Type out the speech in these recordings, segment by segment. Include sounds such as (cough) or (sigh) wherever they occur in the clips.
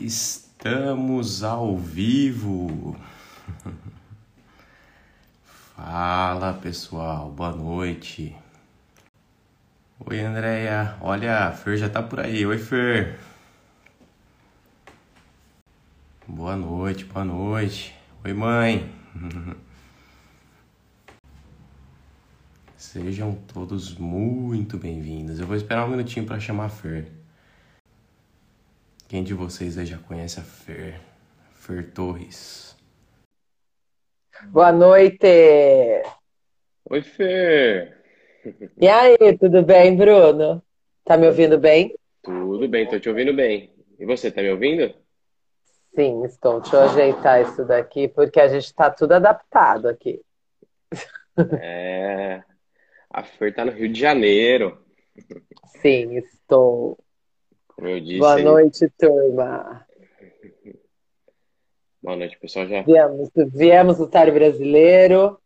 Estamos ao vivo. Fala pessoal, boa noite. Oi Andréia, olha, a Fer já tá por aí. Oi Fer. Boa noite, boa noite. Oi mãe. (laughs) Sejam todos muito bem-vindos. Eu vou esperar um minutinho para chamar a Fer. Quem de vocês aí já conhece a Fer? Fer Torres. Boa noite! Oi, Fer! E aí, tudo bem, Bruno? Tá me ouvindo bem? Tudo bem, tô te ouvindo bem. E você, tá me ouvindo? Sim, estou. Deixa eu ajeitar isso daqui, porque a gente tá tudo adaptado aqui. É. A Fer tá no Rio de Janeiro. Sim, estou. Como eu disse. Boa noite, turma. (laughs) Boa noite, pessoal. Já Viemos, viemos do Tário Brasileiro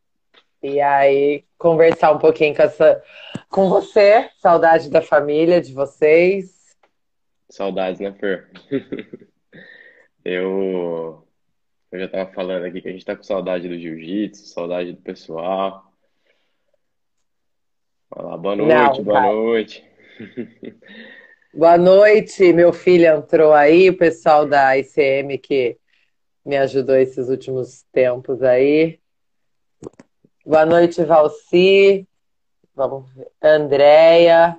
e aí conversar um pouquinho com, essa, com você. Saudade da família, de vocês. Saudades, né, Fer? (laughs) Eu, eu já tava falando aqui que a gente tá com saudade do jiu-jitsu, saudade do pessoal. Olá, boa noite, Não, boa noite. (laughs) Boa noite, meu filho entrou aí, o pessoal da ICM que me ajudou esses últimos tempos aí. Boa noite, Valci. Vamos ver. Andréia,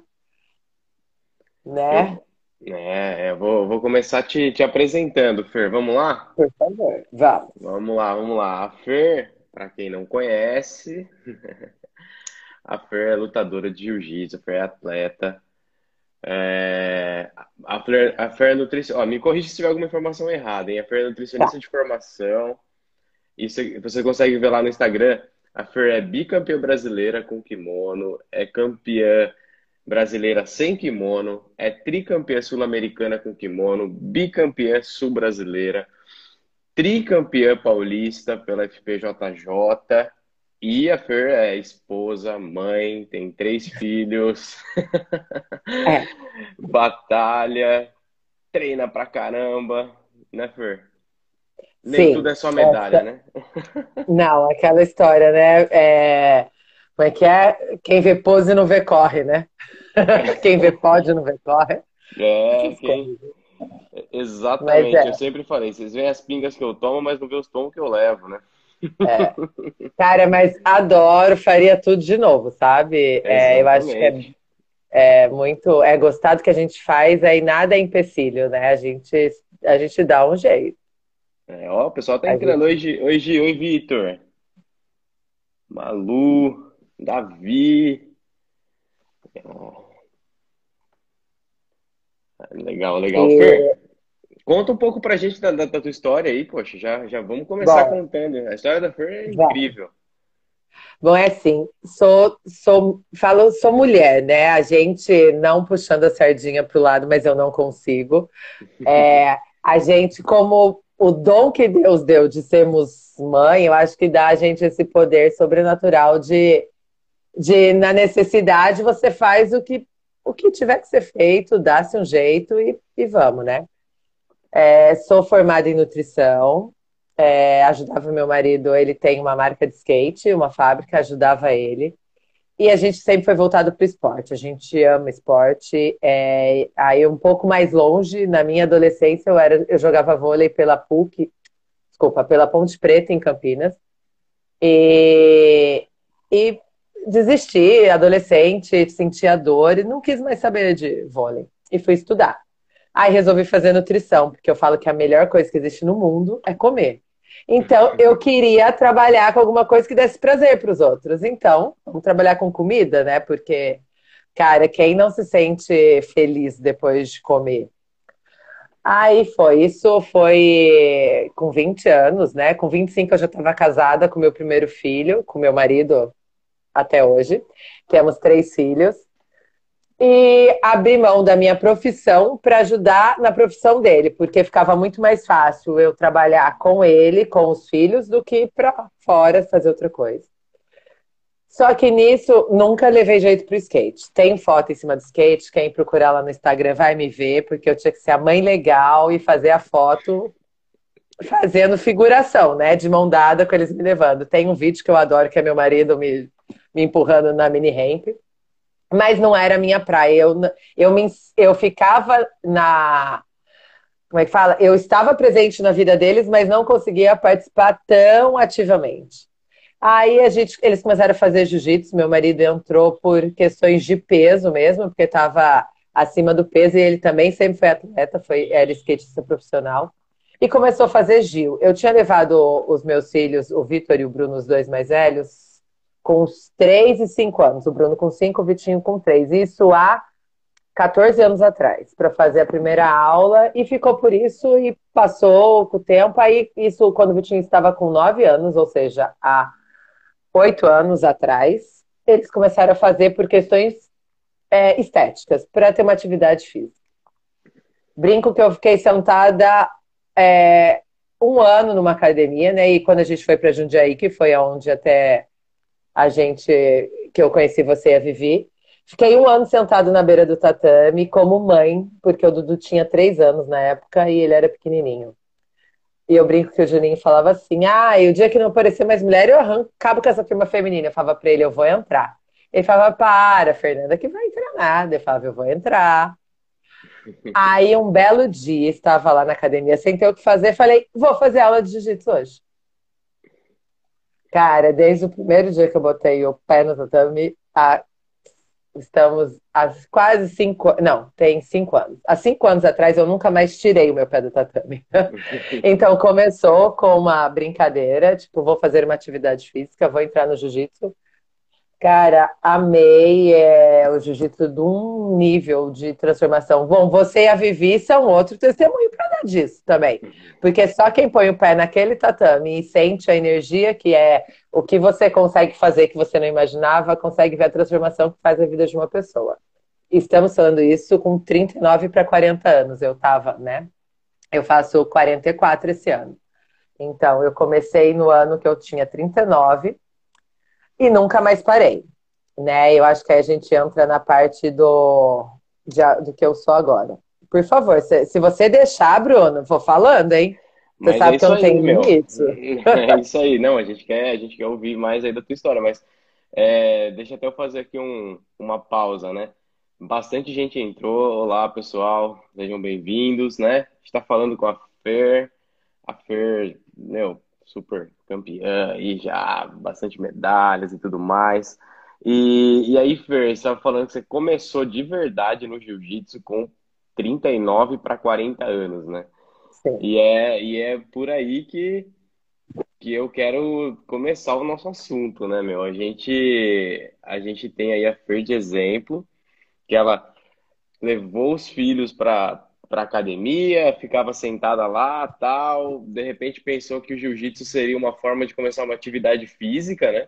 né? É, eu vou, vou começar te, te apresentando, Fer. Vamos lá? Por favor, vamos. Vamos lá, vamos lá. A Fer, para quem não conhece, (laughs) a Fer é lutadora de jiu-jitsu, a Fer é atleta. É, a Fer, a Fer é nutricionista. Me corrija se tiver alguma informação errada, hein? A Fer é nutricionista de formação. Isso você consegue ver lá no Instagram. A Fer é bicampeã brasileira com kimono, é campeã brasileira sem kimono, é tricampeã sul-americana com kimono, bicampeã sul-brasileira, tricampeã paulista pela FPJJ. E a Fer é esposa, mãe, tem três filhos, É. (laughs) batalha, treina pra caramba, né, Fer? Nem Sim, tudo é só medalha, essa- né? (laughs) Não, aquela história, né? É... Como é que é? Quem vê pose não vê corre, né? (laughs) Quem vê pode não vê corre. É, quem... coisas. exatamente. É. Eu sempre falei, vocês veem as pingas que eu tomo, mas não vê os tomos que eu levo, né? É. (laughs) Cara, mas adoro, faria tudo de novo, sabe? É, eu acho que é, é muito. É gostado que a gente faz, aí nada é empecilho, né? A gente, a gente dá um jeito. É, ó, o pessoal tá entrando. Gi, oi, Gi, oi, Vitor. Malu, Davi. Legal, legal. E- Fer, conta um pouco pra gente da, da- da tua história aí, poxa. Já, já vamos começar Bom. contando. A história da Fer é incrível. Bom, é assim, sou, sou, falo, sou mulher, né? A gente não puxando a sardinha pro lado, mas eu não consigo. (laughs) É, a gente, como o dom que Deus deu de sermos mãe, eu acho que dá a gente esse poder sobrenatural de, de na necessidade, você faz o que, o que tiver que ser feito, dá-se um jeito e, e vamos, né? É, sou formada em nutrição, é, ajudava meu marido, ele tem uma marca de skate, uma fábrica, ajudava ele. E a gente sempre foi voltado para o esporte. A gente ama esporte. É, aí um pouco mais longe, na minha adolescência, eu era, eu jogava vôlei pela PUC, desculpa, pela Ponte Preta em Campinas. E, e desisti, adolescente, sentia dor e não quis mais saber de vôlei. E fui estudar. Aí resolvi fazer nutrição, porque eu falo que a melhor coisa que existe no mundo é comer. Então, eu queria trabalhar com alguma coisa que desse prazer para os outros. Então, vamos trabalhar com comida, né? Porque, cara, quem não se sente feliz depois de comer? Aí foi, isso foi com 20 anos, né? Com 25 eu já estava casada com meu primeiro filho, com meu marido até hoje. Temos três filhos. E abri mão da minha profissão para ajudar na profissão dele, porque ficava muito mais fácil eu trabalhar com ele, com os filhos, do que para fora fazer outra coisa. Só que nisso, nunca levei jeito pro skate. Tem foto em cima do skate, quem procurar lá no Instagram vai me ver, porque eu tinha que ser a mãe legal e fazer a foto fazendo figuração, né? De mão dada com eles me levando. Tem um vídeo que eu adoro, que é meu marido me, me empurrando na mini ramp. Mas não era a minha praia. Eu, eu, me, eu ficava na. Como é que fala? Eu estava presente na vida deles, mas não conseguia participar tão ativamente. Aí a gente, eles começaram a fazer jiu-jitsu. Meu marido entrou por questões de peso mesmo, porque estava acima do peso e ele também sempre foi atleta, foi, era skatista profissional e começou a fazer Gil. Eu tinha levado os meus filhos, o Vitor e o Bruno, os dois mais velhos, com uns 3 e 5 anos. O Bruno com 5, o Vitinho com 3. Isso há 14 anos atrás, para fazer a primeira aula, e ficou por isso e passou o tempo. Aí, isso quando o Vitinho estava com 9 anos, ou seja, há 8 anos atrás, eles começaram a fazer por questões é, estéticas, para ter uma atividade física. Brinco que eu fiquei sentada é, um ano numa academia, né? E quando a gente foi para Jundiaí, que foi onde até a gente que eu conheci você e a Vivi, fiquei um ano sentado na beira do tatame como mãe, porque o Dudu tinha três anos na época e ele era pequenininho. E eu brinco que o Juninho falava assim: ah, e o dia que não aparecer mais mulher, eu arranco, acabo com essa turma feminina. Eu falava pra ele: eu vou entrar. Ele falava: para, Fernanda, que vai entrar nada. Eu falava: eu vou entrar. Aí um belo dia, estava lá na academia sem ter o que fazer, falei, vou fazer aula de jiu-jitsu hoje. Cara, desde o primeiro dia que eu botei o pé no tatame, a... estamos há quase cinco, não, tem cinco anos. Há cinco anos atrás eu nunca mais tirei o meu pé do tatame. (laughs) então começou com uma brincadeira, tipo, vou fazer uma atividade física, vou entrar no jiu-jitsu. Cara, amei é, o jiu-jitsu de um nível de transformação. Bom, você e a Vivi são outro testemunho para dar disso também. Porque só quem põe o pé naquele tatame e sente a energia que é o que você consegue fazer que você não imaginava, consegue ver a transformação que faz a vida de uma pessoa. Estamos falando isso com 39 para 40 anos. Eu tava, né? Eu faço 44 esse ano. Então, eu comecei no ano que eu tinha 39 e nunca mais parei. Né? Eu acho que aí a gente entra na parte do, de, do que eu sou agora. Por favor, se, se você deixar, Bruno, vou falando, hein? Você mas sabe é que eu não tenho limite. (laughs) É isso aí, não, a gente quer, a gente quer ouvir mais aí da tua história, mas é, deixa até eu fazer aqui um, uma pausa, né? Bastante gente entrou. Olá, pessoal, sejam bem-vindos, né? A gente está falando com a Fer, a Fer, meu, super campeã e já bastante medalhas e tudo mais. E, e aí, Fer, você estava falando que você começou de verdade no jiu-jitsu com 39 para 40 anos, né? Sim. E é, e é por aí que, que eu quero começar o nosso assunto, né, meu? A gente, a gente tem aí a Fer de exemplo, que ela levou os filhos para para academia, ficava sentada lá, tal, de repente pensou que o jiu-jitsu seria uma forma de começar uma atividade física, né?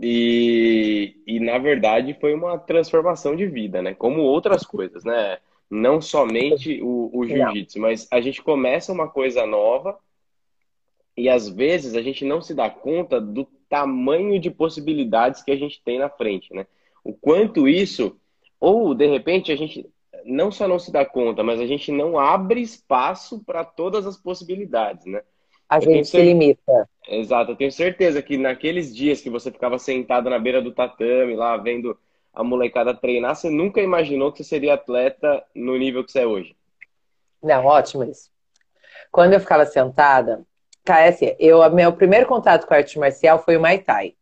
E, e na verdade foi uma transformação de vida, né? Como outras coisas, né? Não somente o, o jiu-jitsu, mas a gente começa uma coisa nova e às vezes a gente não se dá conta do tamanho de possibilidades que a gente tem na frente, né? O quanto isso, ou de repente a gente não só não se dá conta, mas a gente não abre espaço para todas as possibilidades, né? A eu gente se limita. Exato, eu tenho certeza que naqueles dias que você ficava sentado na beira do tatame, lá vendo a molecada treinar, você nunca imaginou que você seria atleta no nível que você é hoje. Não, ótimo isso. Quando eu ficava sentada, cara, é assim, eu, meu primeiro contato com a arte marcial foi o Muay Thai.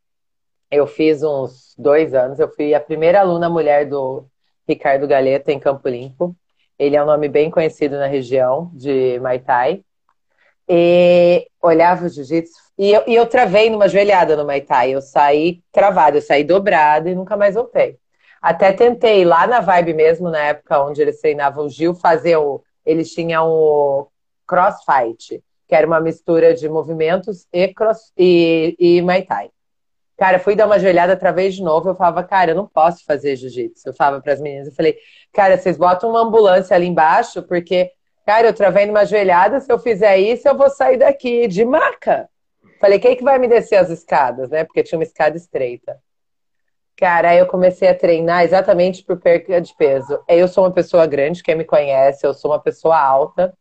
Eu fiz uns dois anos, eu fui a primeira aluna mulher do Ricardo Galeta, em Campo Limpo. Ele é um nome bem conhecido na região de Maitai. E olhava o jiu-jitsu. E eu, e eu travei numa joelhada no Maitai. Eu saí travada, eu saí dobrada e nunca mais voltei. Até tentei lá na Vibe mesmo, na época onde eles treinavam o Gil, fazer o. Eles tinham o crossfight, que era uma mistura de movimentos e, cross, e, e Muay Thai. Cara, fui dar uma joelhada, travei de novo. Eu falava, cara, eu não posso fazer jiu-jitsu. Eu falava para as meninas, eu falei, cara, vocês botam uma ambulância ali embaixo, porque, cara, eu travei numa joelhada. Se eu fizer isso, eu vou sair daqui de maca. Falei, quem é que vai me descer as escadas, né? Porque tinha uma escada estreita. Cara, aí eu comecei a treinar exatamente por perda de peso. Eu sou uma pessoa grande, quem me conhece, eu sou uma pessoa alta.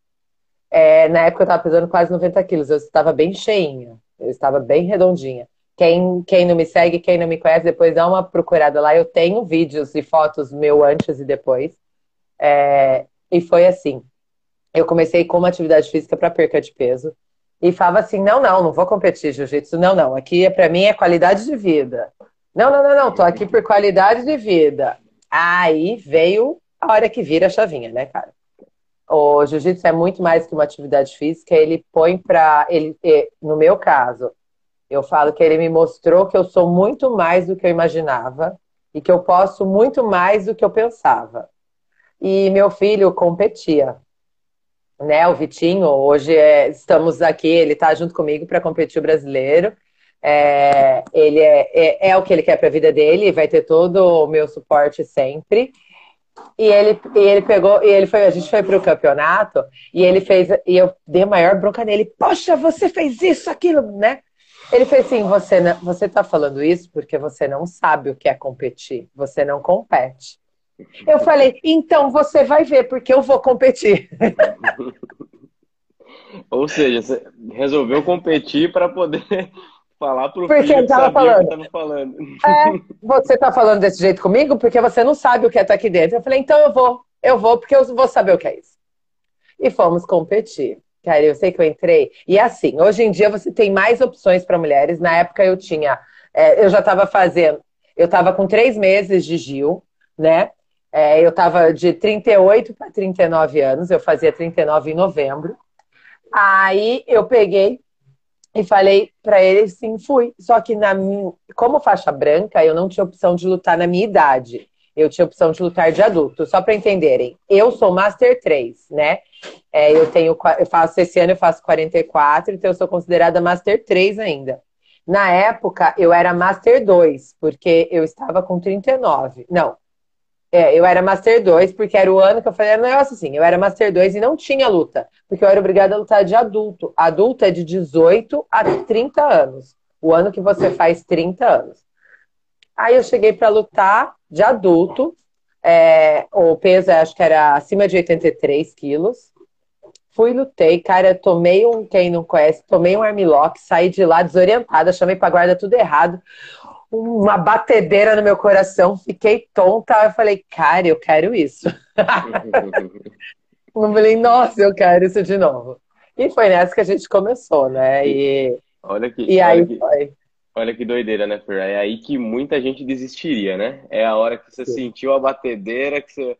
É, na época eu estava pesando quase 90 quilos, eu estava bem cheinha, eu estava bem redondinha. Quem, quem não me segue, quem não me conhece, depois dá uma procurada lá. Eu tenho vídeos e fotos meu antes e depois. É, e foi assim. Eu comecei com uma atividade física para perca de peso e falava assim: não, não, não vou competir jiu-jitsu, não, não. Aqui para mim é qualidade de vida. Não, não, não, não, tô aqui por qualidade de vida. Aí veio a hora que vira a chavinha, né, cara? O jiu-jitsu é muito mais que uma atividade física, ele põe para ele, no meu caso, eu falo que ele me mostrou que eu sou muito mais do que eu imaginava e que eu posso muito mais do que eu pensava. E meu filho competia, né? O Vitinho, hoje é, estamos aqui, ele está junto comigo para competir o brasileiro. É, ele é, é, é, o que ele quer para a vida dele, vai ter todo o meu suporte sempre. E ele, e ele pegou, e ele foi, a gente foi para o campeonato e ele fez, e eu dei a maior bronca nele. Poxa, você fez isso, aquilo, né? Ele fez assim: você, não, você tá falando isso porque você não sabe o que é competir, você não compete. Eu falei, então você vai ver, porque eu vou competir. (laughs) Ou seja, você resolveu competir para poder (laughs) falar pro porque filho ele tava falando. Que falando. É, (laughs) você tá falando desse jeito comigo porque você não sabe o que é estar aqui dentro. Eu falei, então eu vou, eu vou, porque eu vou saber o que é isso. E fomos competir. Cara, eu sei que eu entrei. E assim, hoje em dia você tem mais opções para mulheres. Na época eu tinha, é, eu já estava fazendo, eu estava com três meses de Gil, né? É, eu estava de 38 para 39 anos, eu fazia 39 em novembro. Aí eu peguei e falei para ele, sim, fui. Só que na como faixa branca, eu não tinha opção de lutar na minha idade. Eu tinha opção de lutar de adulto. Só para entenderem, eu sou Master 3, né? É, eu tenho, eu faço esse ano eu faço 44, então eu sou considerada Master 3 ainda. Na época, eu era Master 2, porque eu estava com 39. Não, é, eu era Master 2, porque era o ano que eu falei, um negócio assim, eu era Master 2 e não tinha luta, porque eu era obrigada a lutar de adulto. Adulto é de 18 a 30 anos, o ano que você faz 30 anos. Aí eu cheguei para lutar de adulto, é, o peso acho que era acima de 83 quilos. Fui, lutei, cara, tomei um, quem não conhece, tomei um armlock, saí de lá desorientada, chamei pra guarda tudo errado uma batedeira no meu coração, fiquei tonta. Eu falei, cara, eu quero isso. (laughs) eu falei, nossa, eu quero isso de novo. E foi nessa que a gente começou, né? E, olha que, e olha aí que, foi. Olha que doideira, né, Fer? É aí que muita gente desistiria, né? É a hora que você Sim. sentiu a batedeira, que você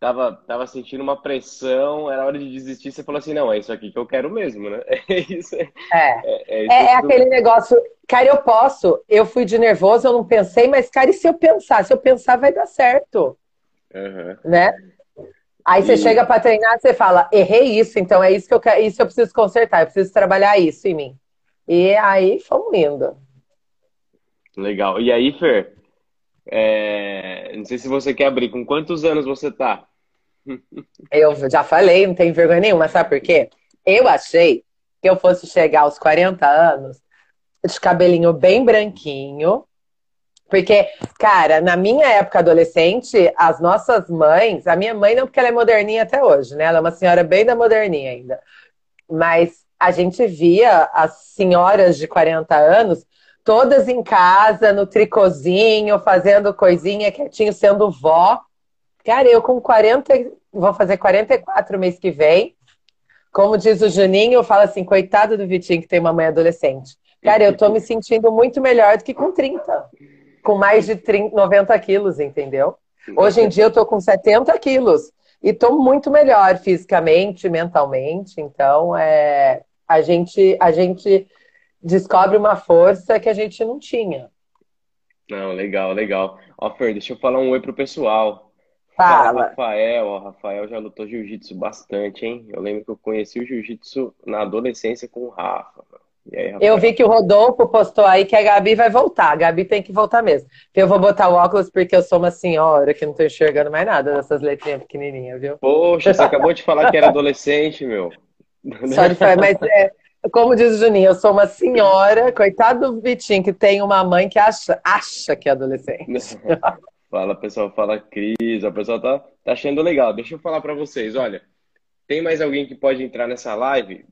tava, tava sentindo uma pressão, era hora de desistir, você falou assim, não, é isso aqui que eu quero mesmo, né? (laughs) É isso. É, é, é, é, é aquele negócio, cara, eu posso, eu fui de nervoso, eu não pensei, mas, cara, e se eu pensar? Se eu pensar, vai dar certo. Uhum. Né? Aí você chega para treinar, você fala, errei isso, então é isso que eu quero, isso eu preciso consertar, eu preciso trabalhar isso em mim. E aí fomos indo. Legal. E aí, Fer, é... não sei se você quer abrir, com quantos anos você tá? Eu já falei, não tenho vergonha nenhuma, sabe por quê? Eu achei que eu fosse chegar aos 40 anos de cabelinho bem branquinho. Porque, cara, na minha época adolescente, as nossas mães, a minha mãe não, porque ela é moderninha até hoje, né? Ela é uma senhora bem da moderninha ainda. Mas a gente via as senhoras de 40 anos todas em casa, no tricozinho, fazendo coisinha quietinho, sendo vó. Cara, eu com 40, vou fazer 44 mês que vem. Como diz o Juninho, eu falo assim, coitado do Vitinho que tem uma mãe adolescente. Cara, eu tô me sentindo muito melhor do que com 30. Com mais de 30, 90 quilos, entendeu? Hoje em dia eu tô com 70 quilos. E tô muito melhor fisicamente, mentalmente. Então, é, a, gente, a gente descobre uma força que a gente não tinha. Não, legal, legal. Ó, Fer, deixa eu falar um oi pro pessoal. Fala. Rafael, ó, Rafael já lutou jiu-jitsu bastante, hein? Eu lembro que eu conheci o jiu-jitsu na adolescência com o Rafa. Aí, eu vi que o Rodolfo postou aí que a Gabi vai voltar. A Gabi tem que voltar mesmo. Eu vou botar o óculos porque eu sou uma senhora que não tô enxergando mais nada dessas letrinhas pequenininhas, viu? Poxa, você acabou de falar que era adolescente, meu. Só de falar, mas é, como diz o Juninho, eu sou uma senhora, coitado do Vitinho, que tem uma mãe que acha, acha que é adolescente. (laughs) fala, pessoal, fala Cris, o pessoal tá, tá achando legal. Deixa eu falar para vocês, olha, tem mais alguém que pode entrar nessa live?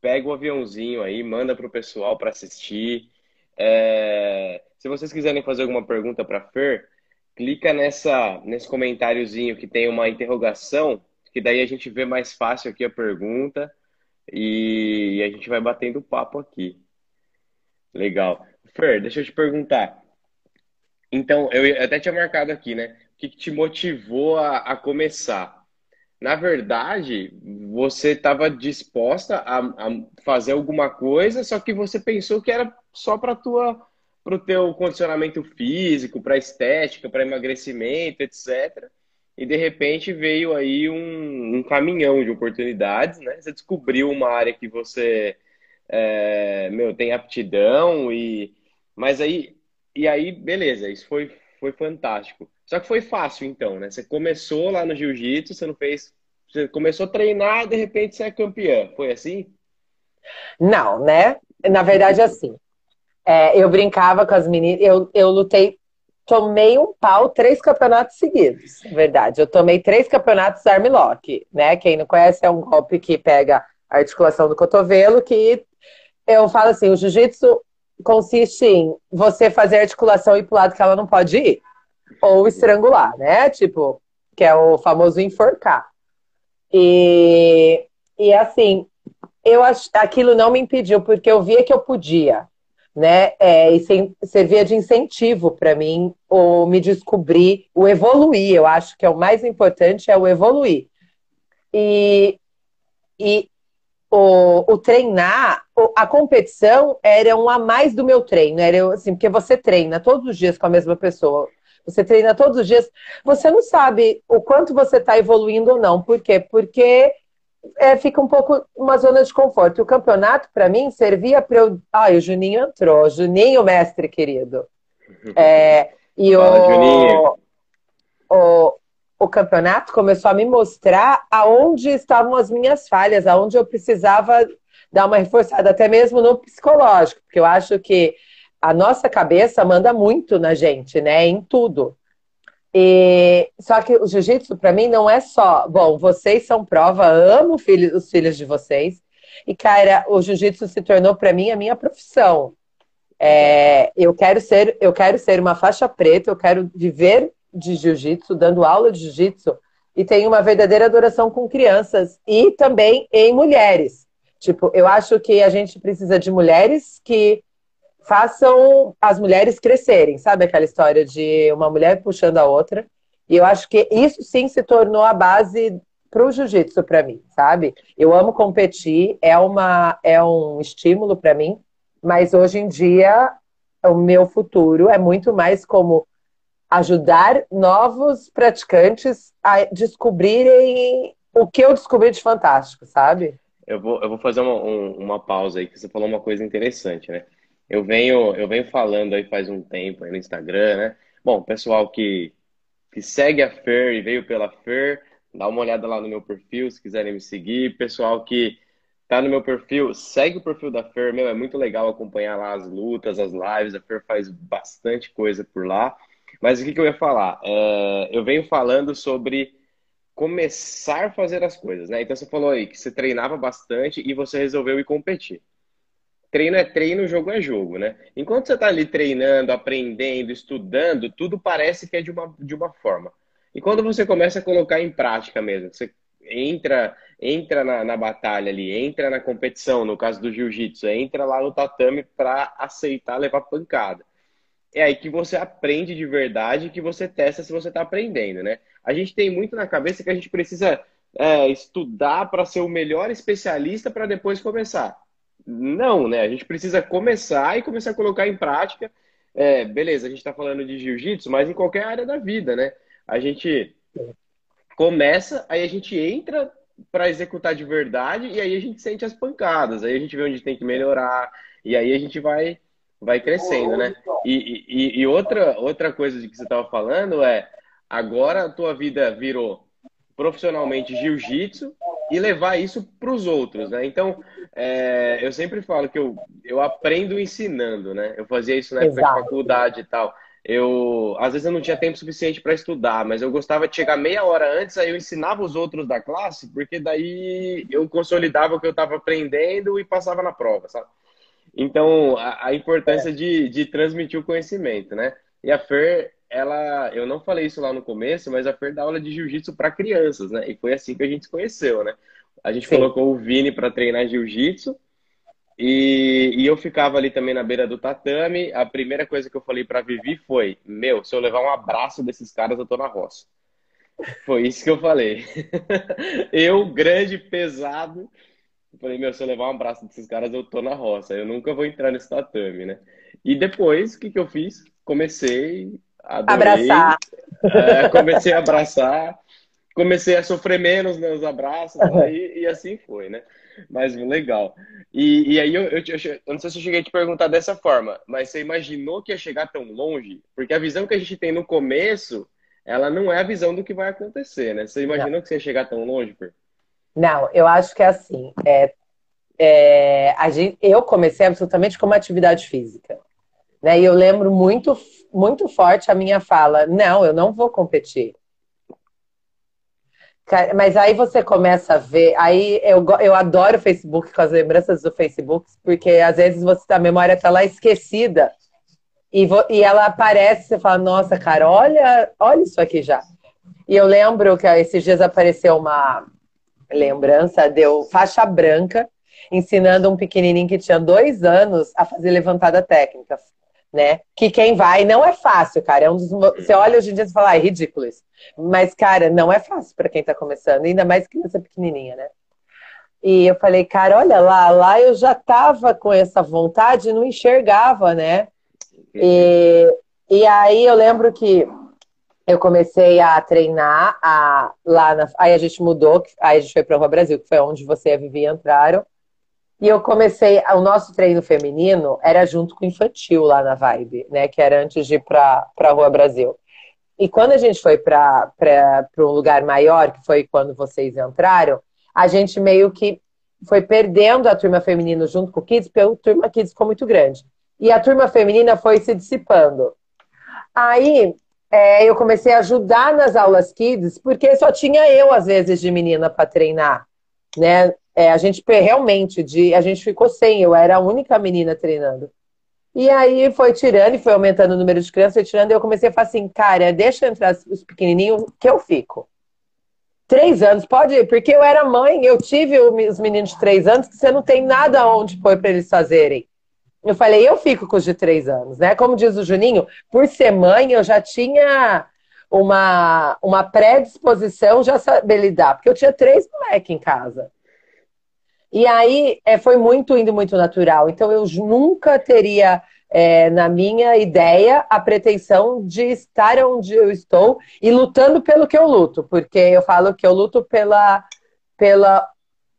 Pega o aviãozinho aí, manda pro pessoal para assistir. É... Se vocês quiserem fazer alguma pergunta para Fer, clica nessa nesse comentáriozinho que tem uma interrogação, que daí a gente vê mais fácil aqui a pergunta e a gente vai batendo papo aqui. Legal. Fer, deixa eu te perguntar. Então, eu até tinha marcado aqui, né? O que, que te motivou a, a, começar? Na verdade, você estava disposta a, a, fazer alguma coisa, só que você pensou que era só para tua para o teu condicionamento físico, para estética, para emagrecimento, etc. E de repente veio aí um, um, caminhão de oportunidades, né? Você descobriu uma área que você é, meu, tem aptidão e mas aí e aí beleza, isso foi foi fantástico. Só que foi fácil então, né? Você começou lá no jiu-jitsu, você não fez, você começou a treinar de repente você é campeã. Foi assim? Não, né? Na verdade assim. É, eu brincava com as meninas, eu, eu lutei tomei um pau três campeonatos seguidos, verdade. Eu tomei três campeonatos armlock, né? Quem não conhece é um golpe que pega a articulação do cotovelo, que eu falo assim, o jiu-jitsu consiste em você fazer a articulação ir pro lado que ela não pode ir. Ou estrangular, né? Tipo, que é o famoso enforcar. E, e assim, eu aquilo não me impediu, porque eu via que eu podia né? É, e sem, servia de incentivo para mim o me descobrir, o evoluir. Eu acho que é o mais importante é o evoluir. E, e o, o treinar, a competição era um a mais do meu treino. Era assim, porque você treina todos os dias com a mesma pessoa. Você treina todos os dias, você não sabe o quanto você está evoluindo ou não. Por quê? Porque é, fica um pouco uma zona de conforto. O campeonato, para mim, servia para eu. Ai, o Juninho entrou. Juninho, mestre querido. (laughs) É, e o, o, o campeonato começou a me mostrar aonde estavam as minhas falhas, aonde eu precisava dar uma reforçada, até mesmo no psicológico, porque eu acho que a nossa cabeça manda muito na gente, né? Em tudo. E, só que o jiu-jitsu, para mim, não é só, bom, vocês são prova, amo filho, os filhos de vocês. E, cara, o jiu-jitsu se tornou para mim a minha profissão. É, eu, quero ser, eu quero ser uma faixa preta, eu quero viver de jiu-jitsu, dando aula de jiu-jitsu, e tenho uma verdadeira adoração com crianças e também em mulheres. Tipo, eu acho que a gente precisa de mulheres que façam as mulheres crescerem, sabe aquela história de uma mulher puxando a outra? E eu acho que isso sim se tornou a base para o jiu-jitsu para mim, sabe? Eu amo competir, é uma é um estímulo para mim, mas hoje em dia o meu futuro é muito mais como ajudar novos praticantes a descobrirem o que eu descobri de fantástico, sabe? Eu vou, eu vou fazer uma, um, uma pausa aí, que você falou uma coisa interessante, né? Eu venho, eu venho falando aí faz um tempo aí no Instagram, né? Bom, pessoal que, que segue a Fer e veio pela Fer, dá uma olhada lá no meu perfil se quiserem me seguir. Pessoal que tá no meu perfil, segue o perfil da Fer, meu, é muito legal acompanhar lá as lutas, as lives. A Fer faz bastante coisa por lá. Mas o que, que eu ia falar? É, eu venho falando sobre começar a fazer as coisas, né? Então você falou aí que você treinava bastante e você resolveu ir competir treino é treino, jogo é jogo, né? Enquanto você está ali treinando, aprendendo, estudando, tudo parece que é de uma, de uma forma. E quando você começa a colocar em prática mesmo, você entra entra na, na batalha ali, entra na competição, no caso do jiu-jitsu, entra lá no tatame para aceitar levar pancada. É aí que você aprende de verdade que você testa se você está aprendendo, né? A gente tem muito na cabeça que a gente precisa é, estudar para ser o melhor especialista para depois começar. Não, né? A gente precisa começar e começar a colocar em prática. É, beleza, a gente está falando de jiu-jitsu, mas em qualquer área da vida, né? A gente começa, aí a gente entra para executar de verdade e aí a gente sente as pancadas, aí a gente vê onde tem que melhorar e aí a gente vai vai crescendo, né? E, e, e outra outra coisa de que você estava falando é agora a tua vida virou profissionalmente jiu-jitsu e levar isso para os outros, né? Então, é, eu sempre falo que eu, eu aprendo ensinando, né? Eu fazia isso na época Exato. de faculdade e tal. Eu, às vezes eu não tinha tempo suficiente para estudar, mas eu gostava de chegar meia hora antes, aí eu ensinava os outros da classe, porque daí eu consolidava o que eu estava aprendendo e passava na prova, sabe? Então, a, a importância é. de, de transmitir o conhecimento, né? E a Fer, ela, eu não falei isso lá no começo, mas a Fer dá aula de jiu-jitsu para crianças, né? E foi assim que a gente se conheceu, né? A gente Sim. colocou o Vini para treinar jiu-jitsu e, e, eu ficava ali também na beira do tatame. A primeira coisa que eu falei para Vivi foi: Meu, se eu levar um abraço desses caras, eu tô na roça. Foi isso que eu falei. (laughs) eu, grande, pesado, falei: Meu, se eu levar um abraço desses caras, eu tô na roça. Eu nunca vou entrar nesse tatame, né? E depois, o que, que eu fiz? Comecei Adorei. Abraçar. É, comecei a abraçar, comecei a sofrer menos nos abraços, e, e, assim foi, né? Mas legal. E, e aí eu, eu, eu, não sei se eu cheguei a te perguntar dessa forma, mas você imaginou que ia chegar tão longe? Porque a visão que a gente tem no começo, ela não é a visão do que vai acontecer, né? Você imaginou não. que você ia chegar tão longe? Não, eu acho que é assim. É, é, a gente, eu comecei absolutamente como atividade física. Né? E eu lembro muito, muito forte a minha fala: não, eu não vou competir. Mas aí você começa a ver, aí eu, eu adoro o Facebook com as lembranças do Facebook, porque às vezes você, a memória está lá esquecida e, vo, e ela aparece, você fala, nossa, cara, olha, olha isso aqui já. E eu lembro que esses dias apareceu uma lembrança, deu faixa branca, ensinando um pequenininho que tinha dois anos a fazer levantada técnica né? Que quem vai não é fácil, cara. É um dos... Você olha hoje em dia e fala, ah, é ridículo isso. Mas, cara, não é fácil para quem tá começando, ainda mais criança pequenininha, né? E eu falei, cara, olha lá, lá eu já tava com essa vontade não enxergava, né? E, e aí eu lembro que eu comecei a treinar a, lá na. Aí a gente mudou, aí a gente foi para o Brasil, que foi onde você e a Vivi entraram. E eu comecei, o nosso treino feminino era junto com o infantil lá na Vibe, né? Que era antes de ir para a Rua Brasil. E quando a gente foi para um lugar maior, que foi quando vocês entraram, a gente meio que foi perdendo a turma feminina junto com o Kids, porque a turma Kids ficou muito grande. E a turma feminina foi se dissipando. Aí é, eu comecei a ajudar nas aulas Kids, porque só tinha eu, às vezes, de menina para treinar. Né? É, a gente realmente, de, a gente ficou sem, eu era a única menina treinando. E aí foi tirando e foi aumentando o número de crianças, foi tirando, e eu comecei a falar assim, cara, deixa entrar os pequenininhos que eu fico. Três anos, pode ir, porque eu era mãe, eu tive os meninos de três anos que você não tem nada onde pôr para eles fazerem. Eu falei, eu fico com os de três anos, né? Como diz o Juninho, por ser mãe, eu já tinha uma, uma predisposição já saber lidar, porque eu tinha três moleques em casa. E aí é, foi muito indo muito natural. Então eu nunca teria é, na minha ideia a pretensão de estar onde eu estou e lutando pelo que eu luto, porque eu falo que eu luto pela pela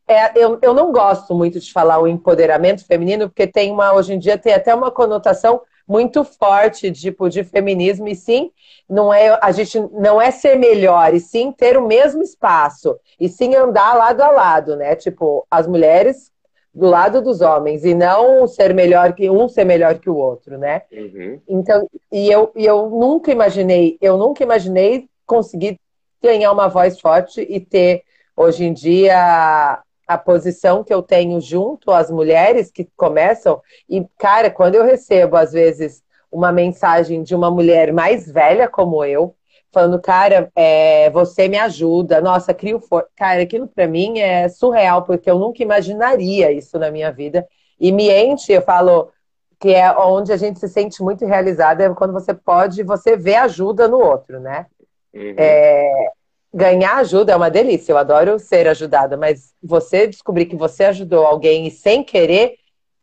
é, eu, eu não gosto muito de falar o empoderamento feminino, porque tem uma, hoje em dia tem até uma conotação muito forte, tipo, de feminismo, e sim, não é, a gente não é ser melhor, e sim ter o mesmo espaço, e sim andar lado a lado, né? Tipo, as mulheres do lado dos homens, e não ser melhor que um ser melhor que o outro, né? Uhum. Então, e eu, e eu nunca imaginei, eu nunca imaginei conseguir ganhar uma voz forte e ter hoje em dia a posição que eu tenho junto às mulheres que começam. E, cara, quando eu recebo, às vezes, uma mensagem de uma mulher mais velha como eu, falando, cara, é, você me ajuda, nossa, crio for... Cara, aquilo para mim é surreal, porque eu nunca imaginaria isso na minha vida. E me enche, eu falo que é onde a gente se sente muito realizada, é quando você pode, você vê ajuda no outro, né? Uhum. É, ganhar ajuda é uma delícia, eu adoro ser ajudada, mas você descobrir que você ajudou alguém e sem querer,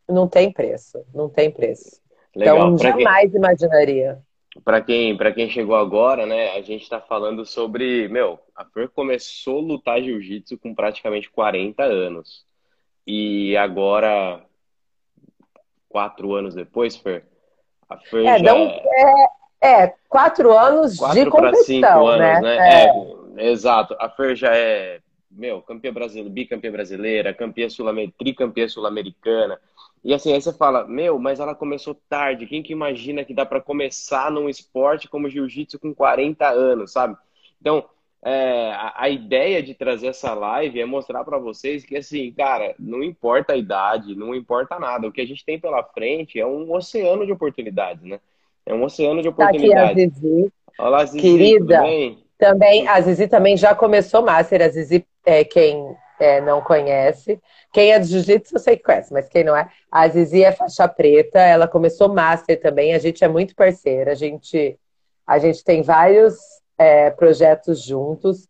não tem preço, não tem preço. Legal. Então, pra jamais quem... imaginaria. Para quem, pra quem chegou agora, né, a gente está falando sobre, meu, a Fer começou a lutar jiu-jitsu com praticamente 40 anos. E agora, quatro anos depois, Fer, a Fer é, já... Não, é, é, quatro anos quatro de competição, cinco anos, né? né? É. é Exato. A Fer já é meu, campeã brasileira, bicampeã brasileira, campeã sul-americana, tricampeã sul-americana. E assim, aí você fala, meu, mas ela começou tarde. Quem que imagina que dá para começar num esporte como jiu-jitsu com 40 anos, sabe? Então, é, a, a, ideia de trazer essa live é mostrar para vocês que, assim, cara, não importa a idade, não importa nada. O que a gente tem pela frente é um oceano de oportunidades, né? É um oceano de oportunidades. Tá aqui a. Olá, Zizi. Querida, também, a Zizi também já começou Master. A Zizi, é, quem é, não conhece, quem é do jiu-jitsu eu sei que conhece, mas quem não é, a Zizi é faixa preta, ela começou Master também, a gente é muito parceira, a gente, a gente tem vários é, projetos juntos.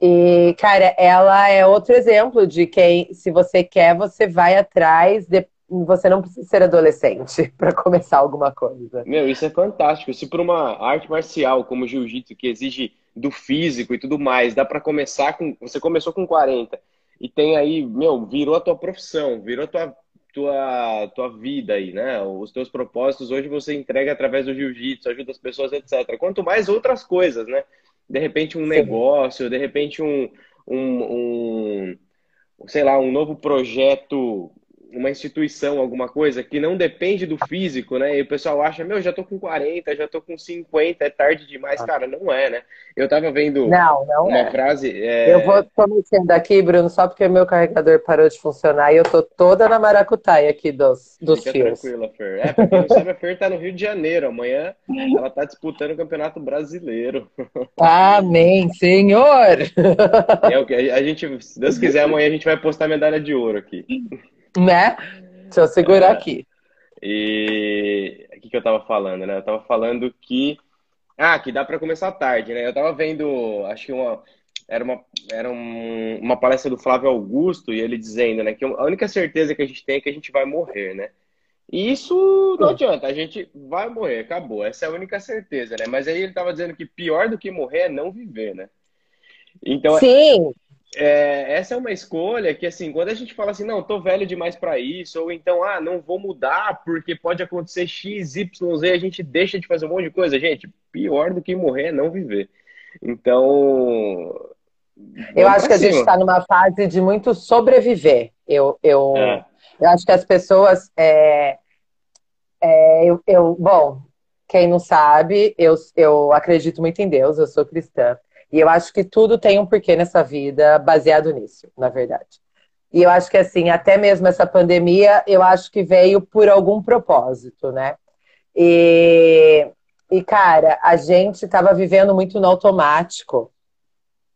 E, cara, ela é outro exemplo de quem, se você quer, você vai atrás, de, você não precisa ser adolescente (laughs) para começar alguma coisa. Meu, isso é fantástico. Se por uma arte marcial como jiu-jitsu, que exige do físico e tudo mais, dá para começar com. Você começou com 40 e tem aí, meu, virou a tua profissão, virou a tua, tua, tua vida aí, né? Os teus propósitos hoje você entrega através do jiu-jitsu, ajuda as pessoas, etc. Quanto mais outras coisas, né? De repente um Sim. negócio, de repente um, um, um, sei lá, um novo projeto uma instituição, alguma coisa que não depende do físico, né? E o pessoal acha, meu, já tô com 40, já tô com 50, é tarde demais. Ah. Cara, não é, né? Eu tava vendo não, não uma é. frase. É... Eu vou tô mexendo aqui, Bruno, só porque meu carregador parou de funcionar e eu tô toda na maracutaia aqui dos, dos Fica fios. tranquila, Fer. É, não sabe, a Fer tá no Rio de Janeiro. Amanhã ela tá disputando o Campeonato Brasileiro. Amém, Senhor! É o que a gente, se Deus quiser, amanhã a gente vai postar medalha de ouro aqui. Né? Deixa eu segurar é, aqui. E o que, que eu tava falando, né? Eu tava falando que. Ah, que dá para começar tarde, né? Eu tava vendo, acho que uma. Era, uma, era um, uma palestra do Flávio Augusto e ele dizendo, né, que a única certeza que a gente tem é que a gente vai morrer, né? E isso não adianta, a gente vai morrer, acabou. Essa é a única certeza, né? Mas aí ele tava dizendo que pior do que morrer é não viver, né? Então, Sim é, essa é uma escolha que, assim, quando a gente fala assim, não, tô velho demais para isso, ou então, ah, não vou mudar porque pode acontecer X, Y, Z, a gente deixa de fazer um monte de coisa. Gente, pior do que morrer é não viver. Então. Eu acho que a gente está numa fase de muito sobreviver. Eu, eu, é. eu acho que as pessoas. É, é, eu, eu, bom, quem não sabe, eu, eu acredito muito em Deus, eu sou cristã. E eu acho que tudo tem um porquê nessa vida baseado nisso, na verdade. E eu acho que, assim, até mesmo essa pandemia, eu acho que veio por algum propósito, né? E, e cara, a gente estava vivendo muito no automático.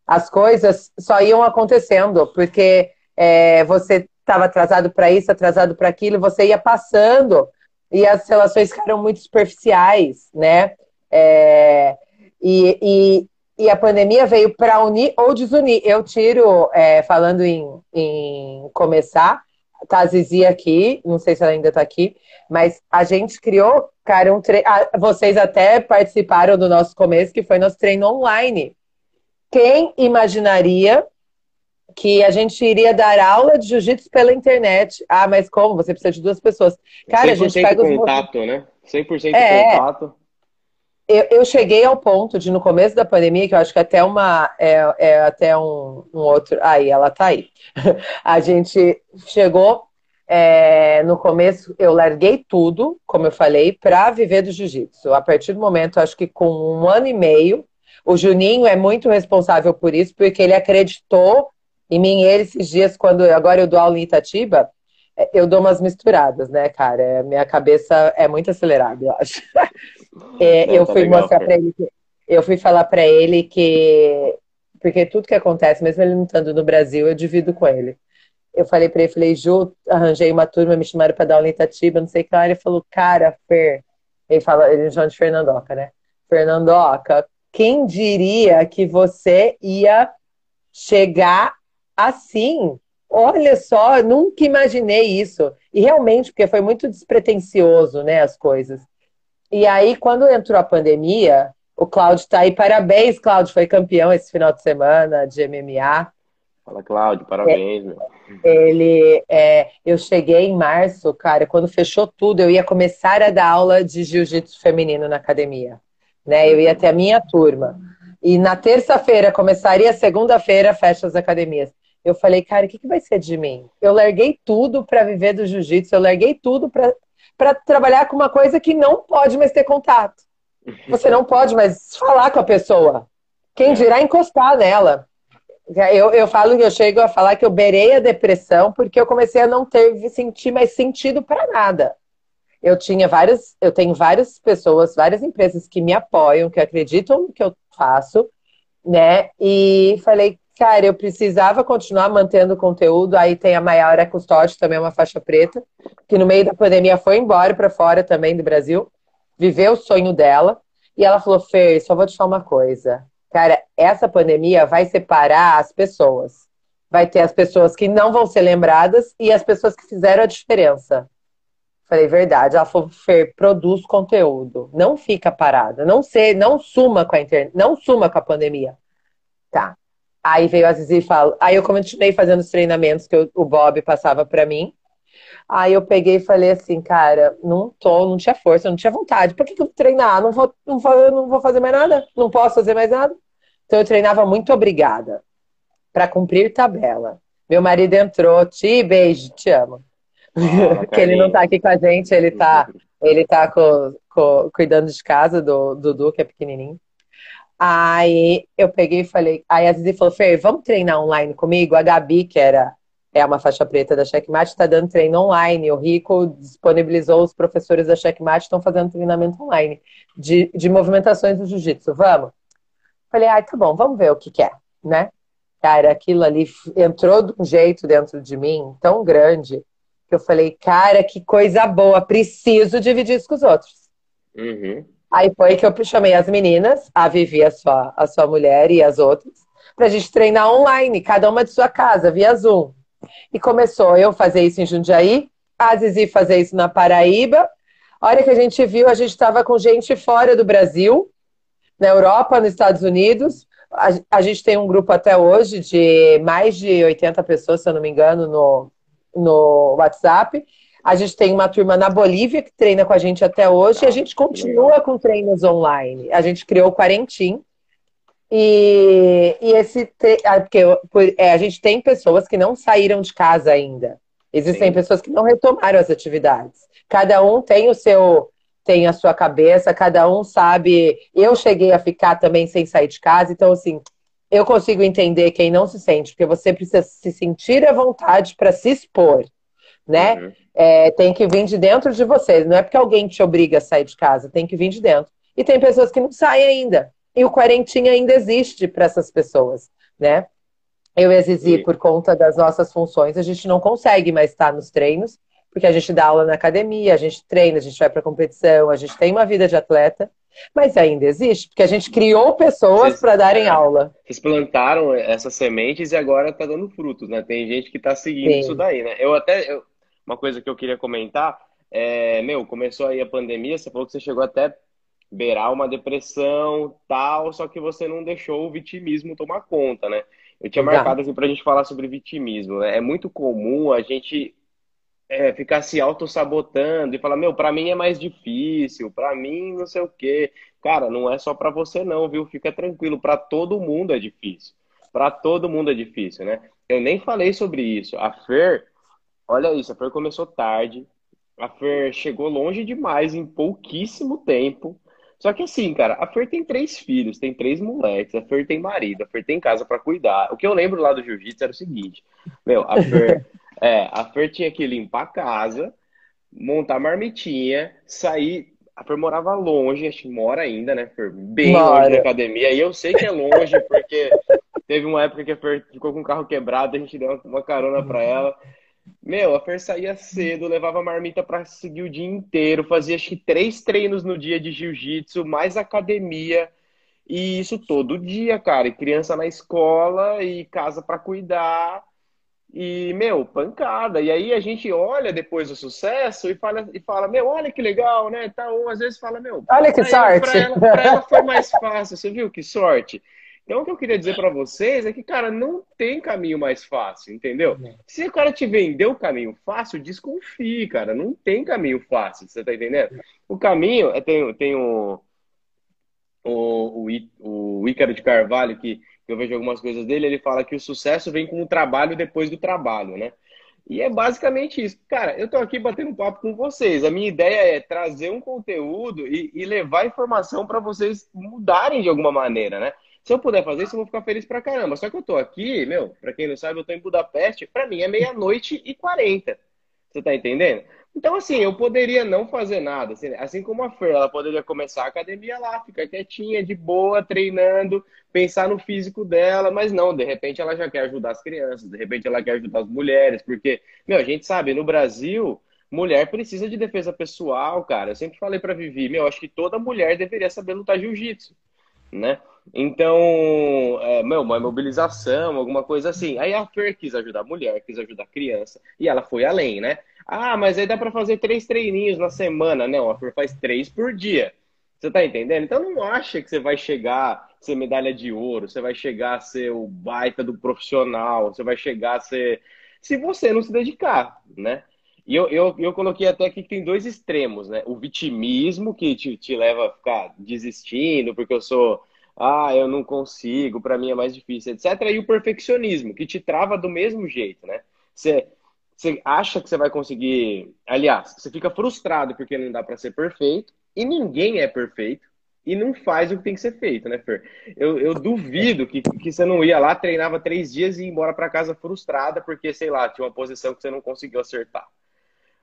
As coisas só iam acontecendo, porque é, você estava atrasado para isso, atrasado para aquilo, você ia passando e as relações ficaram muito superficiais, né? É, e, e, a pandemia veio para unir ou desunir. Eu tiro, é, falando em, em começar, tá a Zizi aqui, não sei se ela ainda está aqui, mas a gente criou, cara, um tre... Ah, vocês até participaram do nosso começo, que foi nosso treino online. Quem imaginaria que a gente iria dar aula de jiu-jitsu pela internet? Ah, mas como? Você precisa de duas pessoas. Cara, a gente pega os contato, né? 100% é, contato eu, eu, cheguei ao ponto de, no começo da pandemia, que eu acho que até uma. É, é até um, um, outro. Aí, ela tá aí. (laughs) A gente chegou. É, no começo, eu larguei tudo, como eu falei, para viver do jiu-jitsu. A partir do momento, acho que com um ano e meio, o Juninho é muito responsável por isso, porque ele acreditou em mim. Ele, esses dias, quando agora eu dou aula em Itatiba, é, eu dou umas misturadas, né, cara? Minha cabeça é muito acelerada, eu acho. (laughs) É, Não, eu tá fui legal, mostrar para ele que, eu fui falar para ele que porque tudo que acontece, mesmo ele não estando no Brasil, eu divido com ele. Eu falei para ele, falei, Ju, arranjei uma turma, me chamaram para dar aula em Itatiba, não sei o que lá. Ele falou, cara, Fer, ele fala, ele chama de Fernandoca, né? Fernandoca, quem diria que você ia chegar assim? Olha só, nunca imaginei isso. E realmente, porque foi muito despretensioso, né, as coisas. E aí, quando entrou a pandemia, o Cláudio tá aí. Parabéns, Cláudio, foi campeão esse final de semana de MMA. Fala, Cláudio, parabéns, é, meu. Ele, é, eu cheguei em março, cara, quando fechou tudo, eu ia começar a dar aula de jiu-jitsu feminino na academia, né? Eu ia ter a minha turma. E na terça-feira começaria, segunda-feira fecha as academias. Eu falei, cara, o que, que vai ser de mim? Eu larguei tudo para viver do jiu-jitsu, eu larguei tudo para trabalhar com uma coisa que não pode mais ter contato. Você não pode mais falar com a pessoa. Quem dirá encostar nela? Eu, eu falo, eu chego a falar que eu beirei a depressão porque eu comecei a não ter sentir mais sentido para nada. Eu tinha várias, eu tenho várias pessoas, várias empresas que me apoiam, que acreditam no que eu faço, né? E falei, cara, eu precisava continuar mantendo o conteúdo. Aí tem a Maiara Custódio, também é uma faixa preta, que no meio da pandemia foi embora para fora também do Brasil, viveu o sonho dela. E ela falou, Fer, só vou te falar uma coisa. Cara, essa pandemia vai separar as pessoas. Vai ter as pessoas que não vão ser lembradas e as pessoas que fizeram a diferença. Falei, verdade. Ela falou, Fer, produz conteúdo. Não fica parada. Não sei, não suma com a internet, não suma com a pandemia. Tá. Aí veio a Zizi e falou. Aí eu continuei fazendo os treinamentos que eu, o Bob passava para mim. Aí eu peguei e falei assim, cara, não tô, não tinha força, não tinha vontade. Por que, que eu vou treinar? Não vou, não, vou, não vou fazer mais nada? Não posso fazer mais nada? Então eu treinava muito obrigada para cumprir tabela. Meu marido entrou, te beijo, te amo. Ah, (laughs) que ele não tá aqui com a gente, ele tá, ele tá com, com, cuidando de casa do Dudu, que é pequenininho. Aí eu peguei e falei, aí a Zizi falou, Fer, vamos treinar online comigo? A Gabi, que era é uma faixa preta da Checkmate, está dando treino online. O Rico disponibilizou os professores da Checkmate, estão fazendo treinamento online de, de movimentações do jiu-jitsu. Vamos? Falei, ai, ah, tá bom, vamos ver o que, que é, né? Cara, aquilo ali entrou de um jeito dentro de mim tão grande que eu falei, cara, que coisa boa, preciso dividir isso com os outros. Uhum. Aí foi que eu chamei as meninas, a Vivi, a sua, a sua mulher e as outras, pra gente treinar online, cada uma de sua casa, via Zoom. E começou eu fazer isso em Jundiaí, a Zizi fazer isso na Paraíba. A hora que a gente viu, a gente estava com gente fora do Brasil, na Europa, nos Estados Unidos. A, a, gente tem um grupo até hoje de mais de 80 pessoas, se eu não me engano, no, no WhatsApp. A gente tem uma turma na Bolívia que treina com a gente até hoje e a gente continua com treinos online. A gente criou o Quarentim, e, e esse. Ah, porque é, a gente tem pessoas que não saíram de casa ainda. Existem Sim. pessoas que não retomaram as atividades. Cada um tem o seu. Tem a sua cabeça, cada um sabe. Eu cheguei a ficar também sem sair de casa, então, assim, eu consigo entender quem não se sente, porque você precisa se sentir à vontade para se expor, né? Uhum. É, tem que vir de dentro de você. Não é porque alguém te obriga a sair de casa, tem que vir de dentro. E tem pessoas que não saem ainda. E o quarentinha ainda existe para essas pessoas, né? Eu e a Zizi, por conta das nossas funções, a gente não consegue mais estar nos treinos, porque a gente dá aula na academia, a gente treina, a gente vai para competição, a gente tem uma vida de atleta, mas ainda existe, porque a gente criou pessoas para darem é, aula. Vocês plantaram essas sementes e agora está dando frutos, né? Tem gente que está seguindo Sim. isso daí, né? Eu até. Eu, uma coisa que eu queria comentar é, meu, começou aí a pandemia, você falou que você chegou até beirar uma depressão, tal, só que você não deixou o vitimismo tomar conta, né? Eu tinha Exato. marcado assim pra gente falar sobre vitimismo, né? É muito comum a gente é, ficar se auto-sabotando e falar, meu, pra mim é mais difícil, pra mim não sei o quê. Cara, não é só pra você não, viu? Fica tranquilo, pra todo mundo é difícil. Pra todo mundo é difícil, né? Eu nem falei sobre isso. A Fer, olha isso, a Fer começou tarde, a Fer chegou longe demais em pouquíssimo tempo. Só que assim, cara, a Fer tem três filhos, tem três moleques, a Fer tem marido, a Fer tem casa para cuidar. O que eu lembro lá do jiu-jitsu era o seguinte: meu, a Fer, (laughs) é, a Fer tinha que limpar a casa, montar marmitinha, sair. A Fer morava longe, acho que mora ainda, né, Fer? Bem mora. longe da academia. E eu sei que é longe, porque teve uma época que a Fer ficou com o carro quebrado, a gente deu uma carona para ela. Meu, a Fer saía cedo, levava marmita para seguir o dia inteiro, fazia acho que três treinos no dia de jiu-jitsu, mais academia. E isso todo dia, cara. E criança na escola e casa para cuidar. E, meu, pancada. E aí a gente olha depois o sucesso e fala, e fala meu, olha que legal, né? Tá, ou às vezes fala, meu, olha que sorte. Ela, pra, ela, pra ela foi mais fácil, você viu que sorte? Então, o que eu queria dizer para vocês é que, cara, não tem caminho mais fácil, entendeu? Se o cara te vendeu o caminho fácil, desconfie, cara. Não tem caminho fácil, você tá entendendo? O caminho, é, tem, tem um, o, o, o Ícaro de Carvalho, que, que eu vejo algumas coisas dele, ele fala que o sucesso vem com o trabalho depois do trabalho, né? E é basicamente isso. Cara, eu tô aqui batendo um papo com vocês. A minha ideia é trazer um conteúdo e, e levar informação para vocês mudarem de alguma maneira, né? Se eu puder fazer isso, eu vou ficar feliz pra caramba. Só que eu tô aqui, meu, pra quem não sabe, eu tô em Budapeste, pra mim é meia-noite e quarenta. Você tá entendendo? Então, assim, eu poderia não fazer nada. Assim, assim, como a Fer, ela poderia começar a academia lá, ficar quietinha, de boa, treinando, pensar no físico dela, mas não, de repente ela já quer ajudar as crianças, de repente ela quer ajudar as mulheres, porque, meu, a gente sabe, no Brasil, mulher precisa de defesa pessoal, cara. Eu sempre falei pra Vivi, meu, acho que toda mulher deveria saber lutar jiu-jitsu, né? Então, é, meu, uma mobilização, alguma coisa assim. Aí a Fer quis ajudar a mulher, quis ajudar a criança, e ela foi além, né? Ah, mas aí dá para fazer três treininhos na semana. Não, a Fer faz três por dia. Você tá entendendo? Então não acha que você vai chegar a ser medalha de ouro, você vai chegar a ser o baita do profissional, você vai chegar a ser. Se você não se dedicar, né? E eu, eu, eu coloquei até aqui que tem dois extremos, né? O vitimismo, que te, te leva a ficar desistindo, porque eu sou ah, eu não consigo, para mim é mais difícil, etc. E o perfeccionismo, que te trava do mesmo jeito, né? Você, você acha que você vai conseguir. Aliás, você fica frustrado porque não dá para ser perfeito, e ninguém é perfeito, e não faz o que tem que ser feito, né, Fer? Eu, eu duvido que, que você não ia lá, treinava três dias e ia embora para casa frustrada porque, sei lá, tinha uma posição que você não conseguiu acertar.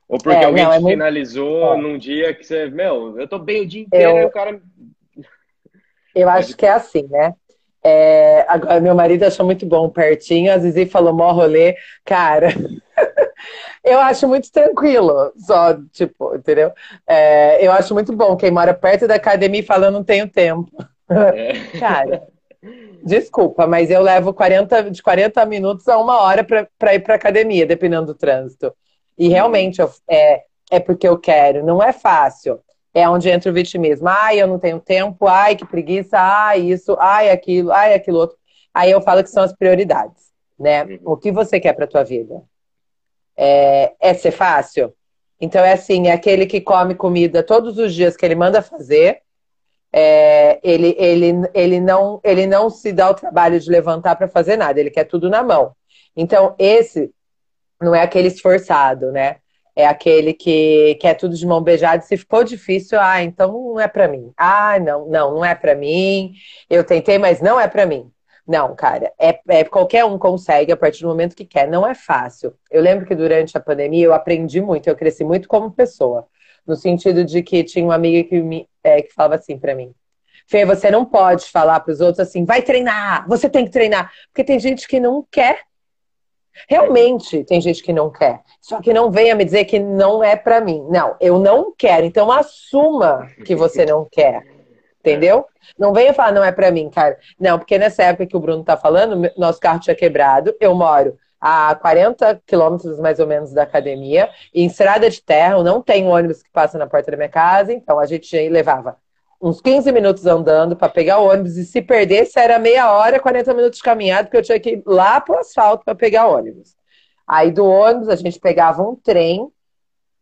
Ou porque é, alguém não, te é finalizou muito... num dia que você, meu, eu tô bem o dia inteiro eu... e o cara eu acho que é assim, né? É, agora, meu marido achou muito bom pertinho, a Zizi falou mó rolê. Cara, (laughs) eu acho muito tranquilo, só, tipo, entendeu? É, eu acho muito bom. Quem mora perto da academia fala, eu não tenho tempo. É. (laughs) Cara, desculpa, mas eu levo 40, de 40 minutos a uma hora para ir para academia, dependendo do trânsito. E realmente eu, é, é porque eu quero, não é fácil é onde entra o vitimismo. Ai, eu não tenho tempo, ai, que preguiça, ai, isso, ai, aquilo, ai, aquilo outro. Aí eu falo que são as prioridades, né? Uhum. O que você quer para tua vida? É, é ser fácil? Então é assim, é aquele que come comida todos os dias que ele manda fazer, é, ele, ele, ele, não, ele não se dá o trabalho de levantar para fazer nada, ele quer tudo na mão. Então, esse não é aquele esforçado, né? É aquele que quer tudo de mão beijada. Se ficou difícil, ah, então não é para mim. Ah, não, não, não é para mim. Eu tentei, mas não é para mim. Não, cara, é, é, qualquer um consegue a partir do momento que quer. Não é fácil. Eu lembro que durante a pandemia eu aprendi muito, eu cresci muito como pessoa, no sentido de que tinha uma amiga que me é, que falava assim para mim. Fê, você não pode falar para os outros assim, vai treinar, você tem que treinar, porque tem gente que não quer Realmente tem gente que não quer. Só que não venha me dizer que não é para mim. Não, eu não quero. Então assuma que você não quer. Entendeu? Não venha falar, não é para mim, cara. Não, porque nessa época que o Bruno tá falando, nosso carro tinha quebrado. Eu moro a 40 quilômetros mais ou menos da academia, em estrada de terra, não tem ônibus que passa na porta da minha casa, então a gente levava uns 15 minutos andando para pegar o ônibus e se perdesse era meia hora, 40 minutos de caminhada, porque eu tinha que ir lá pro asfalto para pegar ônibus. Aí do ônibus a gente pegava um trem,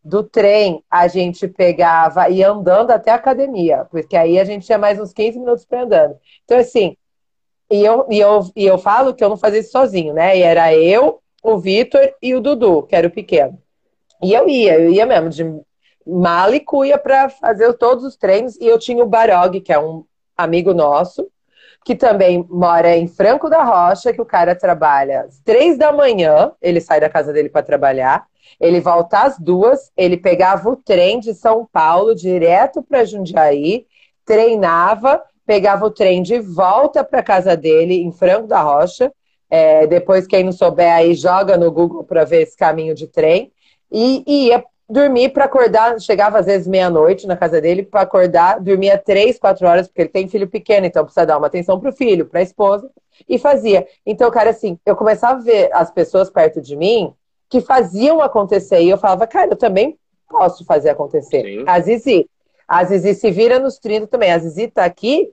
do trem a gente pegava e andando até a academia, porque aí a gente tinha mais uns 15 minutos para andando. Então assim, e eu, e, eu, e eu falo que eu não fazia isso sozinho, né? E era eu, o Vitor e o Dudu, que era o pequeno. E eu ia, eu ia mesmo de mala e cuia para fazer todos os treinos. E eu tinha o Barog, que é um amigo nosso, que também mora em Franco da Rocha, que o cara trabalha às três da manhã, ele sai da casa dele para trabalhar, ele volta às duas, ele pegava o trem de São Paulo direto para Jundiaí, treinava, pegava o trem de volta para casa dele em Franco da Rocha. É, depois, quem não souber aí, joga no Google para ver esse caminho de trem. E, e ia dormir para acordar, chegava às vezes meia-noite na casa dele para acordar, dormia três, quatro horas, porque ele tem filho pequeno, então precisa dar uma atenção pro filho, para a esposa, e fazia. Então, cara, assim, eu começava a ver as pessoas perto de mim que faziam acontecer, e eu falava, cara, eu também posso fazer acontecer. Sim. A Zizi, a Zizi se vira nos 30 também. A Zizi tá aqui,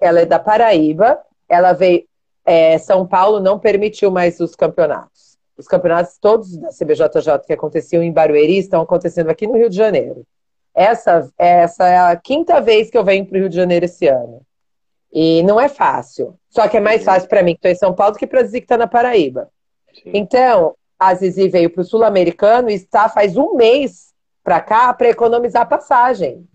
ela é da Paraíba, ela veio, é, São Paulo não permitiu mais os campeonatos os campeonatos todos da CBJJ que aconteciam em Barueri estão acontecendo aqui no Rio de Janeiro. Essa, essa é a quinta vez que eu venho para o Rio de Janeiro esse ano. E não é fácil. Só que é mais fácil para mim que estou em São Paulo do que para Zizi que está na Paraíba. Sim. Então, a Zizi veio para o Sul-Americano e está faz um mês para cá para economizar passagem.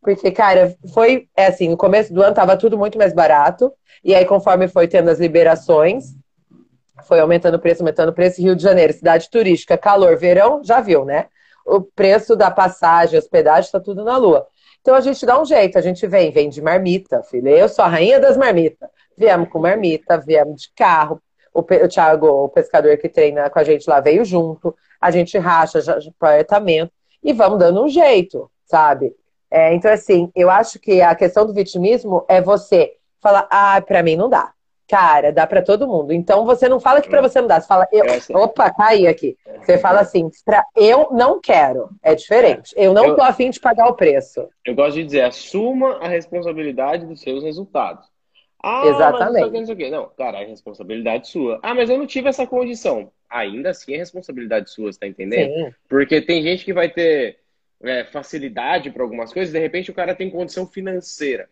Porque, cara, foi é assim, no começo do ano estava tudo muito mais barato. E aí, conforme foi tendo as liberações, foi aumentando o preço, aumentando o preço. Rio de Janeiro, cidade turística, calor, verão, já viu, né? O preço da passagem, hospedagem, está tudo na lua. Então a gente dá um jeito, a gente vem, vem de marmita, filha. Eu sou a rainha das marmitas. Viemos com marmita, viemos de carro. O, o Thiago, o pescador que treina com a gente lá, veio junto. A gente racha já, apartamento e vamos dando um jeito, sabe? É, então, assim, eu acho que a questão do vitimismo é você falar, ah, pra mim não dá. Cara, dá para todo mundo. Então você não fala que para você não dá, você fala, eu, opa, caí aqui. Você fala assim, pra, eu não quero. É diferente. Eu não eu, tô afim de pagar o preço. Eu gosto de dizer, assuma a responsabilidade dos seus resultados. Ah, Exatamente. Mas não, sei não, cara, é responsabilidade sua. Ah, mas eu não tive essa condição. Ainda assim é responsabilidade sua, você tá entendendo? Sim. Porque tem gente que vai ter é, facilidade para algumas coisas, de repente o cara tem condição financeira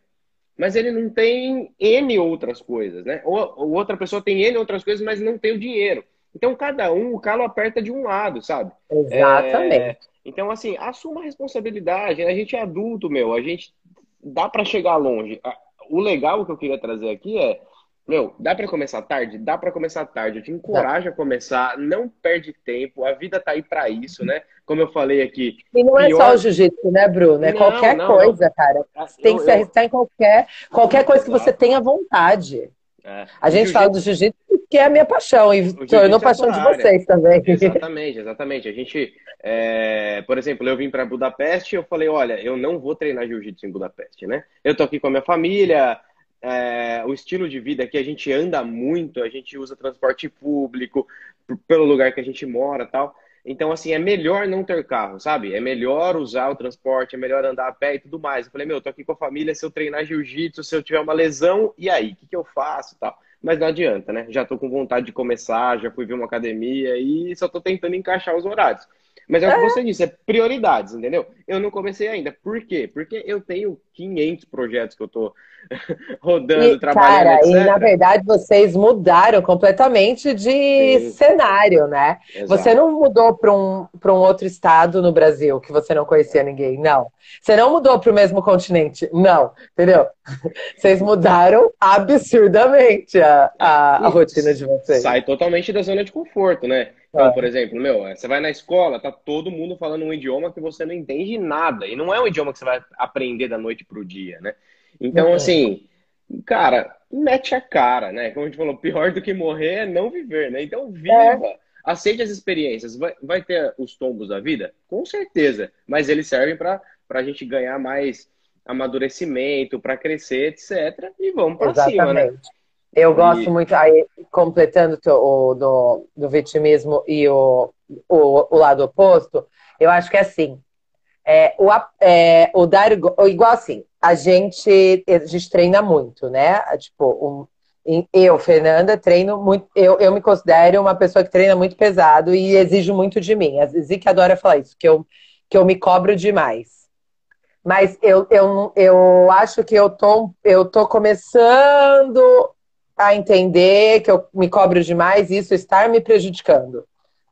mas ele não tem N outras coisas, né? Ou, ou, outra pessoa tem N outras coisas, mas não tem o dinheiro. Então, cada um, o calo aperta de um lado, sabe? Exatamente. É, então, assim, assuma a responsabilidade. A gente é adulto, meu. A gente dá para chegar longe. O legal que eu queria trazer aqui é meu, dá para começar tarde? Dá para começar tarde. Eu te encorajo a começar, não perde tempo, a vida tá aí para isso, né? Como eu falei aqui. E não é só o jiu-jitsu, né, Bruno? É não, qualquer não, coisa, não. cara. Você tem que se arriscar em qualquer, qualquer coisa que você tenha vontade. É. A gente fala do jiu-jitsu porque é a minha paixão e tornou é paixão de vocês também. (laughs) Exatamente, exatamente. A gente, é... por exemplo, eu vim para Budapeste e eu falei, olha, eu não vou treinar jiu-jitsu em Budapeste, né? Eu tô aqui com a minha família, é, o estilo de vida que a gente anda muito, a gente usa transporte público pelo lugar que a gente mora tal. Então, assim, é melhor não ter carro, sabe? É melhor usar o transporte, é melhor andar a pé e tudo mais. Eu falei, meu, eu tô aqui com a família, se eu treinar jiu-jitsu, se eu tiver uma lesão, e aí? O que, que eu faço tal? Mas não adianta, né? Já tô com vontade de começar, já fui ver uma academia e só tô tentando encaixar os horários. Mas é o que é. você disse, é prioridades, entendeu? Eu não comecei ainda. Por quê? Porque eu tenho 500 projetos que eu tô (laughs) rodando, e, trabalhando, cara, etc. E na verdade vocês mudaram completamente de Sim. cenário, né? Exato. Você não mudou para um, um outro estado no Brasil que você não conhecia ninguém, não. Você não mudou para o mesmo continente, não, entendeu? (laughs) Vocês mudaram absurdamente a, a, a rotina de vocês. Sai totalmente da zona de conforto, né? Então, por exemplo, meu, você vai na escola, tá todo mundo falando um idioma que você não entende nada. E não é um idioma que você vai aprender da noite pro dia, né? Então, assim, cara, mete a cara, né? Como a gente falou, pior do que morrer é não viver, né? Então, viva. É. Aceite as experiências. Vai, vai ter os tombos da vida? Com certeza. Mas eles servem para a gente ganhar mais amadurecimento, para crescer, etc. E vamos para cima, né? Eu gosto muito, aí, completando o do, do vitimismo e o, o, o, lado oposto, eu acho que é assim, é, o, é, o dar igual assim, a gente, a gente treina muito, né? Tipo, um, eu, Fernanda, treino muito. Eu, eu me considero uma pessoa que treina muito pesado e exijo muito de mim. A Zizi adora falar isso, que eu, que eu me cobro demais. Mas eu, eu, eu acho que eu tô, eu tô começando a entender que eu me cobro demais e isso estar me prejudicando,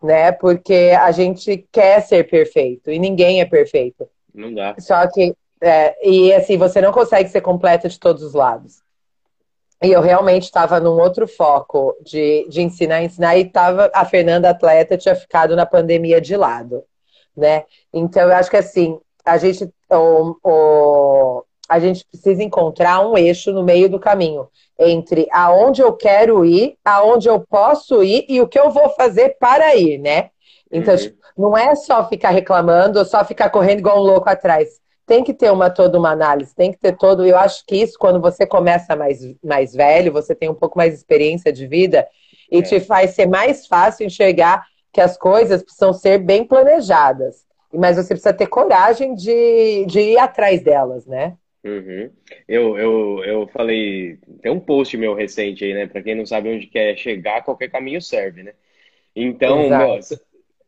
né? Porque a gente quer ser perfeito e ninguém é perfeito. Não dá. Só que, é, e assim, você não consegue ser completa de todos os lados. E eu realmente estava num outro foco de, de ensinar, ensinar, e tava, a Fernanda atleta tinha ficado na pandemia de lado, né? Então, eu acho que assim, a gente, o, o, a gente precisa encontrar um eixo no meio do caminho entre aonde eu quero ir, aonde eu posso ir e o que eu vou fazer para ir, né? Então, uhum. tipo, não é só ficar reclamando ou só ficar correndo igual um louco atrás. Tem que ter uma toda uma análise, tem que ter todo. Eu acho que isso, quando você começa mais, mais velho, você tem um pouco mais de experiência de vida e é. te faz ser mais fácil enxergar que as coisas precisam ser bem planejadas. Mas você precisa ter coragem de, de ir atrás delas, né? Uhum. Eu, eu, eu falei, tem um post meu recente aí, né? Para quem não sabe onde quer chegar, qualquer caminho serve, né? Então,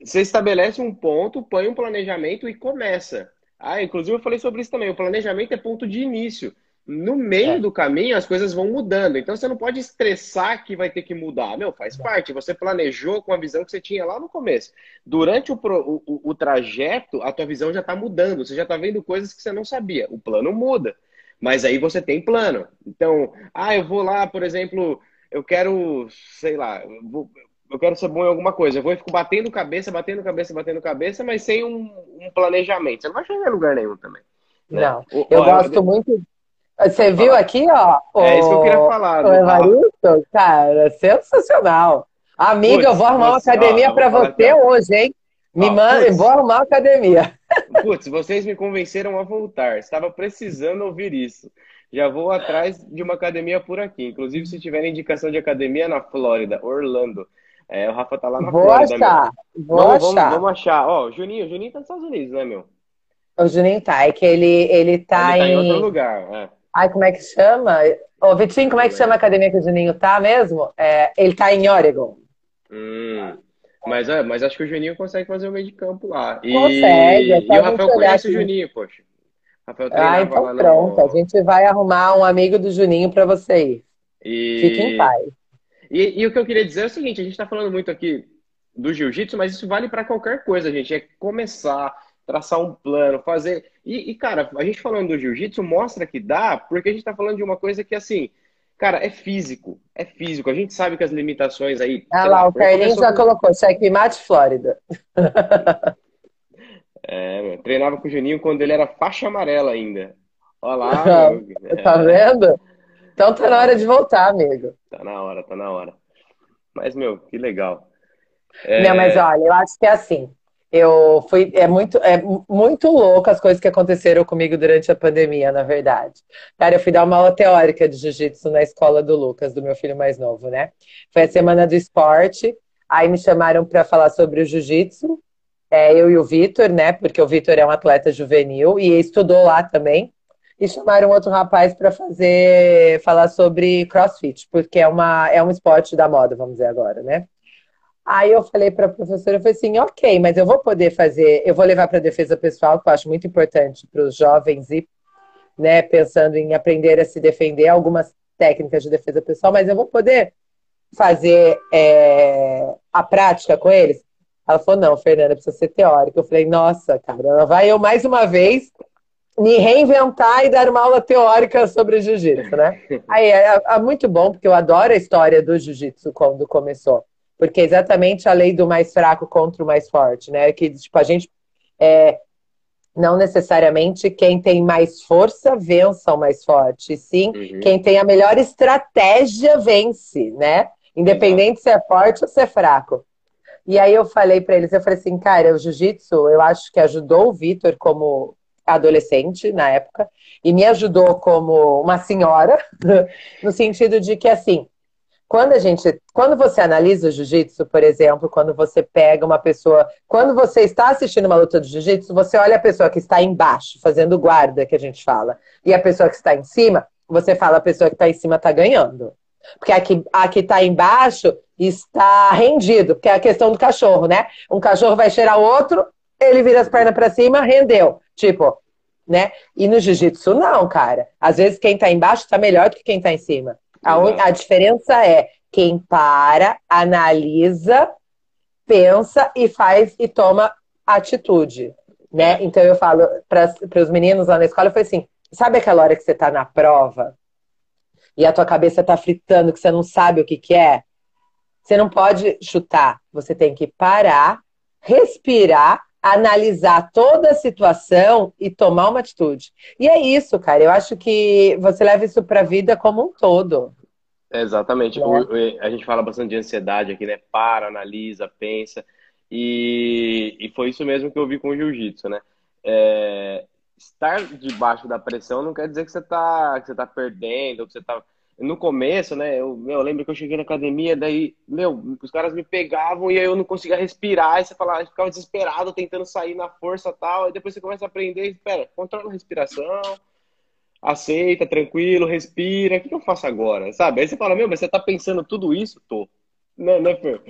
você estabelece um ponto, põe um planejamento e começa. Ah, inclusive eu falei sobre isso também. O planejamento é ponto de início. No meio é. do caminho as coisas vão mudando. Então você não pode estressar que vai ter que mudar. Meu, faz parte. Você planejou com a visão que você tinha lá no começo. Durante o, o, o trajeto, a tua visão já está mudando. Você já está vendo coisas que você não sabia. O plano muda. Mas aí você tem plano. Então, ah, eu vou lá, por exemplo, eu quero, sei lá, eu, vou, eu quero ser bom em alguma coisa. Eu vou ficar batendo cabeça, batendo cabeça, batendo cabeça, mas sem um, um planejamento. Você não vai chegar em lugar nenhum também. Né? Não. Eu gosto eu... muito você viu aqui, ó? É isso que eu queria falar. O Evaristo, cara, sensacional. Amiga, Puts, eu vou arrumar uma academia para você hoje, hein? Me manda, vou arrumar uma academia. Putz, vocês me convenceram a voltar. Estava precisando ouvir isso. Já vou atrás de uma academia por aqui. Inclusive, se tiver indicação de academia na Flórida, Orlando. É, o Rafa tá lá na vou Flórida. Achar, vou vamos, achar. Vamos, vamos achar. Ó, o Juninho, o Juninho tá nos Estados Unidos, né, meu? O Juninho tá, é que ele, ele tá, ele tá em... em outro lugar, é. Ai, como é que chama? Ô, Vitinho, como é que chama a academia que o Juninho tá mesmo? É, ele tá em Oregon. Hum, mas, é, mas acho que o Juninho consegue fazer o meio de campo lá. E, consegue. E o Rafael conhece o Juninho, poxa. Rafael ah, então lá pronto. No... A gente vai arrumar um amigo do Juninho para você ir. E... Fique em paz. E, e, o que eu queria dizer é o seguinte: a gente está falando muito aqui do jiu-jitsu, mas isso vale para qualquer coisa, gente. É começar, traçar um plano, fazer. E, e cara, a gente falando do jiu-jitsu mostra que dá, porque a gente tá falando de uma coisa que, assim, cara, é físico. É físico. A gente sabe que as limitações aí. Ah lá, lá, o Carlinhos já com... colocou checkmate Flórida. é, meu, treinava com o Juninho quando ele era faixa amarela ainda. Olha lá. (laughs) Meu, tá é... vendo? Então tá na hora de voltar, amigo. Tá na hora, tá na hora. Mas, meu, que legal. É... Não, mas olha, eu acho que é assim. Eu fui é muito é muito louco as coisas que aconteceram comigo durante a pandemia, na verdade. Cara, eu fui dar uma aula teórica de jiu-jitsu na escola do Lucas, do meu filho mais novo, né? Foi a semana do esporte. Aí me chamaram para falar sobre o jiu-jitsu. É, eu e o Vitor, né? Porque o Vitor é um atleta juvenil e estudou lá também. E chamaram outro rapaz para fazer falar sobre CrossFit, porque é uma é um esporte da moda, vamos dizer agora, né? Aí eu falei para a professora, eu falei assim, ok, mas eu vou poder fazer, eu vou levar para a defesa pessoal, que eu acho muito importante para os jovens e, né, pensando em aprender a se defender, algumas técnicas de defesa pessoal, mas eu vou poder fazer é, a prática com eles? Ela falou, não, Fernanda, precisa ser teórica. Eu falei, nossa, cara, vai eu mais uma vez me reinventar e dar uma aula teórica sobre jiu-jitsu, né? (laughs) Aí é, é muito bom, porque eu adoro a história do jiu-jitsu quando começou porque é exatamente a lei do mais fraco contra o mais forte, né? Que tipo, a gente é, não necessariamente quem tem mais força vença o mais forte, sim uhum. quem tem a melhor estratégia vence, né? Independente uhum. se é forte ou se é fraco. E aí eu falei para eles, eu falei assim, cara, o jiu-jitsu, eu acho que ajudou o Vitor como adolescente na época e me ajudou como uma senhora, (laughs) no sentido de que assim, quando a gente, quando você analisa o jiu-jitsu, por exemplo, quando você pega uma pessoa, quando você está assistindo uma luta de jiu-jitsu, você olha a pessoa que está embaixo, fazendo guarda, que a gente fala, e a pessoa que está em cima, você fala a pessoa que está em cima está ganhando. Porque aqui, a que está embaixo está rendido, porque é a questão do cachorro, né? Um cachorro vai cheirar outro, ele vira as pernas para cima, rendeu. Tipo, né? E no jiu-jitsu, não, cara. Às vezes quem está embaixo está melhor do que quem está em cima. A, un... a diferença é quem para, analisa, pensa e faz e toma atitude, né? Então eu falo para os meninos lá na escola, falei assim, sabe aquela hora que você está na prova e a tua cabeça está fritando, que você não sabe o que, que é? Você não pode chutar, você tem que parar, respirar, analisar toda a situação e tomar uma atitude. E é isso, cara. Eu acho que você leva isso para a vida como um todo. Exatamente. O, a gente fala bastante de ansiedade aqui, né? Para, analisa, pensa. E, e foi isso mesmo que eu vi com o jiu-jitsu, né? É, estar debaixo da pressão não quer dizer que você está que você tá perdendo, que você tá. No começo, né? Eu, eu lembro que eu cheguei na academia, daí, meu, os caras me pegavam e aí eu não conseguia respirar, e você falava, ficava desesperado tentando sair na força tal, e depois você começa a aprender, espera, controla a respiração, aceita, tranquilo, respira. O que, eu faço agora? Sabe? Aí você fala, meu, mas você tá pensando tudo isso? Tô. Não, não, Fer?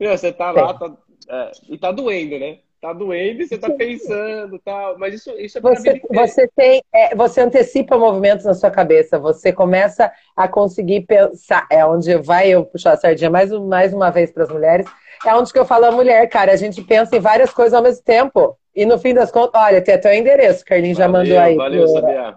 Meu, você tá lá tá, é, e tá doendo, né? tá doendo e você tá pensando tal. Mas isso, isso é você, você tem, é, você antecipa movimentos na sua cabeça, você começa a conseguir pensar. É onde vai eu puxar a sardinha mais, mais uma vez para as mulheres. É onde que eu falo a mulher, cara, a gente pensa em várias coisas ao mesmo tempo. E no fim das contas, olha, tem até o endereço, o Carlinhos já mandou aí. Valeu, Sabia.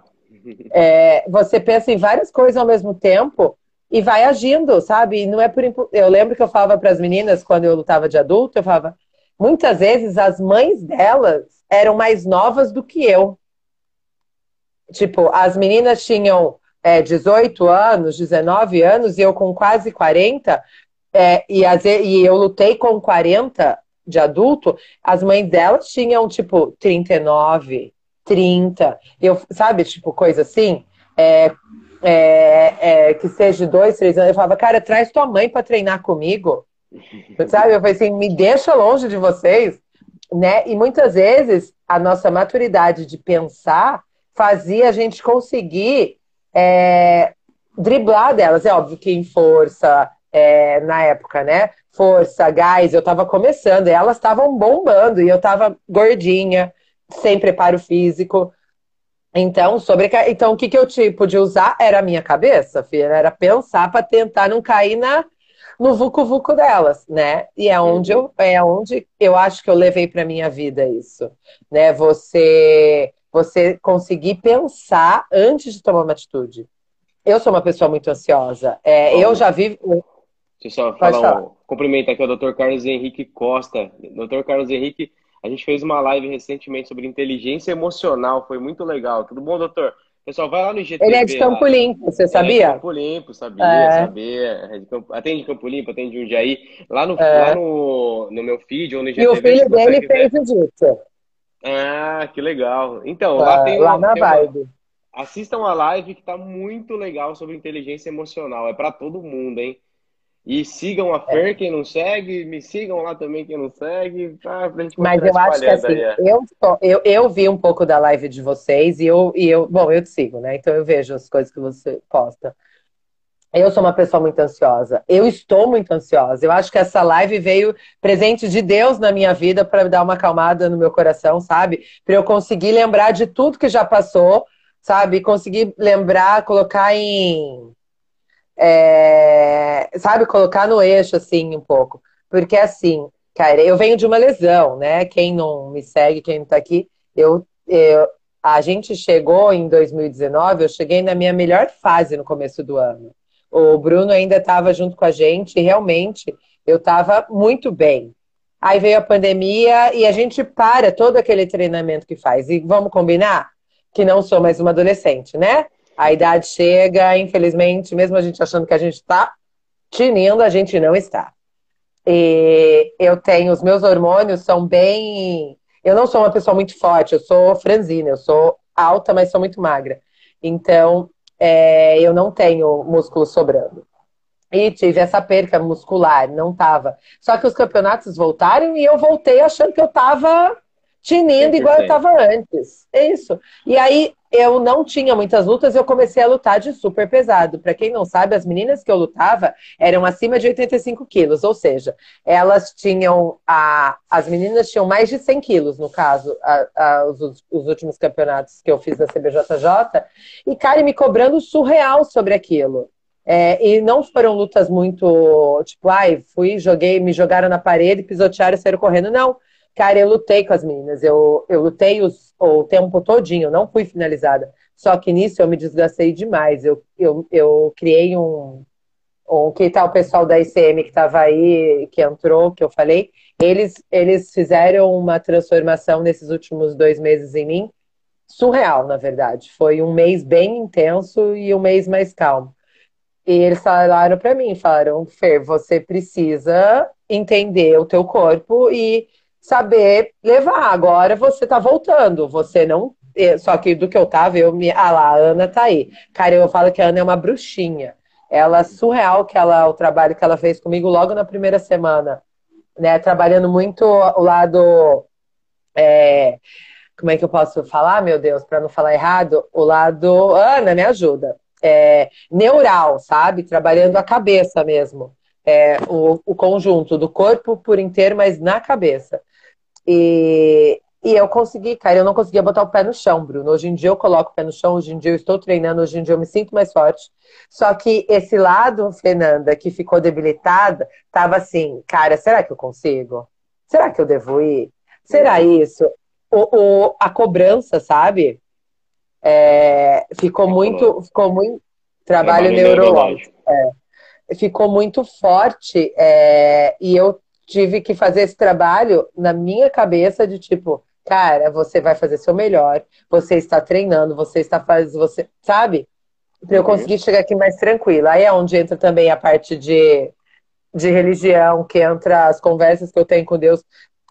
É, você pensa em várias coisas ao mesmo tempo e vai agindo, sabe? E não é por eu lembro que eu falava para as meninas quando eu lutava de adulto, eu falava, muitas vezes as mães delas eram mais novas do que eu. Tipo, as meninas tinham é, 18 anos, 19 anos, e eu com quase 40, é, e, as, e eu lutei com 40 de adulto, as mães delas tinham, tipo, 39, 30, eu, sabe, tipo, coisa assim, é, é, é, que seja de dois, três anos, eu falava, cara, traz tua mãe para treinar comigo, (laughs) sabe? Eu falei assim, me deixa longe de vocês, né? E muitas vezes a nossa maturidade de pensar fazia a gente conseguir é, driblar delas. É óbvio que em força, é, na época, né? Força, gás, eu tava começando, e elas estavam bombando, e eu tava gordinha, sem preparo físico. Então, sobre então o que, que eu tipo de usar era a minha cabeça, filha, era pensar para tentar não cair na no vucu vucu delas, né? E é onde eu é onde eu acho que eu levei para minha vida isso, né? Você você conseguir pensar antes de tomar uma atitude. Eu sou uma pessoa muito ansiosa. É, eu já vi. Deixa eu só falar, um, cumprimentar aqui o Dr. Carlos Henrique Costa. Dr. Carlos Henrique a gente fez uma live recentemente sobre inteligência emocional, foi muito legal. Tudo bom, doutor? Pessoal, vai lá no IGTV. Ele é de Campo Limpo, você sabia? É de Campo Limpo, sabia, é. sabia. É de Campo, atende Campo Limpo, atende Jundiaí. Lá no, é. lá no, no meu feed ou no IGTV. E o filho dele fez jiu-jitsu. Ah, que legal. Então, lá tem Lá na tem vibe. Uma... Assistam a live que tá muito legal sobre inteligência emocional. É para todo mundo, hein? E sigam a Fer, é. quem não segue, me sigam lá também quem não segue. Tá, Mas eu acho que assim, é. eu, eu, eu vi um pouco da live de vocês e eu, e eu, bom, eu te sigo, né? Então eu vejo as coisas que você posta. Eu sou uma pessoa muito ansiosa. Eu estou muito ansiosa. Eu acho que essa live veio presente de Deus na minha vida para dar uma acalmada no meu coração, sabe? Para eu conseguir lembrar de tudo que já passou, sabe? Conseguir lembrar, colocar em é, sabe, colocar no eixo assim um pouco. Porque assim, cara, eu venho de uma lesão, né? Quem não me segue, quem não tá aqui, eu, eu a gente chegou em 2019, eu cheguei na minha melhor fase no começo do ano. O Bruno ainda estava junto com a gente e realmente eu estava muito bem. Aí veio a pandemia e a gente para todo aquele treinamento que faz. E vamos combinar que não sou mais uma adolescente, né? A idade chega, infelizmente, mesmo a gente achando que a gente está tinindo, a gente não está. E eu tenho, os meus hormônios são bem. Eu não sou uma pessoa muito forte, eu sou franzina, eu sou alta, mas sou muito magra. Então, é, eu não tenho músculo sobrando. E tive essa perca muscular, não tava. Só que os campeonatos voltaram e eu voltei achando que eu tava tinindo igual eu estava antes. É isso. E aí eu não tinha muitas lutas, eu comecei a lutar de super pesado. Para quem não sabe, as meninas que eu lutava eram acima de 85 quilos, ou seja, elas tinham a, as meninas tinham mais de 100 quilos, no caso, a, a, os, os, últimos campeonatos que eu fiz da CBJJ, e cara, me cobrando surreal sobre aquilo. É, e não foram lutas muito tipo, ai, fui, joguei, me jogaram na parede, pisotearam e saíram correndo. Não, Cara, eu lutei com as meninas, eu, eu lutei os, o tempo todinho, não fui finalizada. Só que nisso eu me desgastei demais. Eu, eu, eu criei um, um. Que tal tá o pessoal da ICM que estava aí, que entrou, que eu falei? Eles, eles fizeram uma transformação nesses últimos dois meses em mim, surreal, na verdade. Foi um mês bem intenso e um mês mais calmo. E eles falaram para mim, falaram, Fer, você precisa entender o teu corpo e saber levar. Agora você está voltando, você não. É, só que do que eu tava, eu me. Ah lá, a Ana tá aí. Cara, eu falo que a Ana é uma bruxinha. Ela, surreal que ela, o trabalho que ela fez comigo logo na primeira semana, né? Trabalhando muito o lado. É, como é que eu posso falar, meu Deus, para não falar errado? O lado. Ana, me ajuda. É, neural, sabe? Trabalhando a cabeça mesmo. É, o, o conjunto do corpo por inteiro, mas na cabeça. E, e eu consegui, cara, eu não conseguia botar o pé no chão, Bruno. Hoje em dia eu coloco o pé no chão, hoje em dia eu estou treinando, hoje em dia eu me sinto mais forte. Só que esse lado, Fernanda, que ficou debilitada, tava assim, cara, será que eu consigo? Será que eu devo ir? Será isso? O, o a cobrança, sabe? É, ficou muito, ficou muito trabalho, trabalho neurológico. É, ficou muito forte é, e eu tive que fazer esse trabalho na minha cabeça de tipo, cara, você vai fazer seu melhor, você está treinando, você está fazendo, você, sabe? Para eu uhum. conseguir chegar aqui mais tranquila. Aí é onde entra também a parte de, de religião, que entra as conversas que eu tenho com Deus,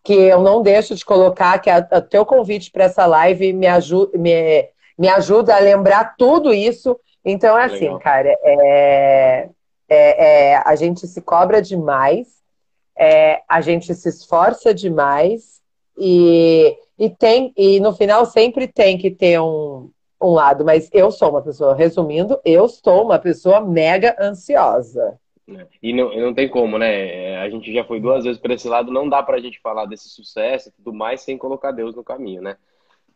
que eu não deixo de colocar, que o teu convite para essa live me ajuda, me, me ajuda a lembrar tudo isso. Então é assim, Legal. cara, é, é, é, a gente se cobra demais, é, a gente se esforça demais e, e tem e no final sempre tem que ter um, um lado, mas eu sou uma pessoa, resumindo, eu sou uma pessoa mega ansiosa. E não, não tem como, né? A gente já foi duas vezes para esse lado, não dá para a gente falar desse sucesso e tudo mais sem colocar Deus no caminho, né?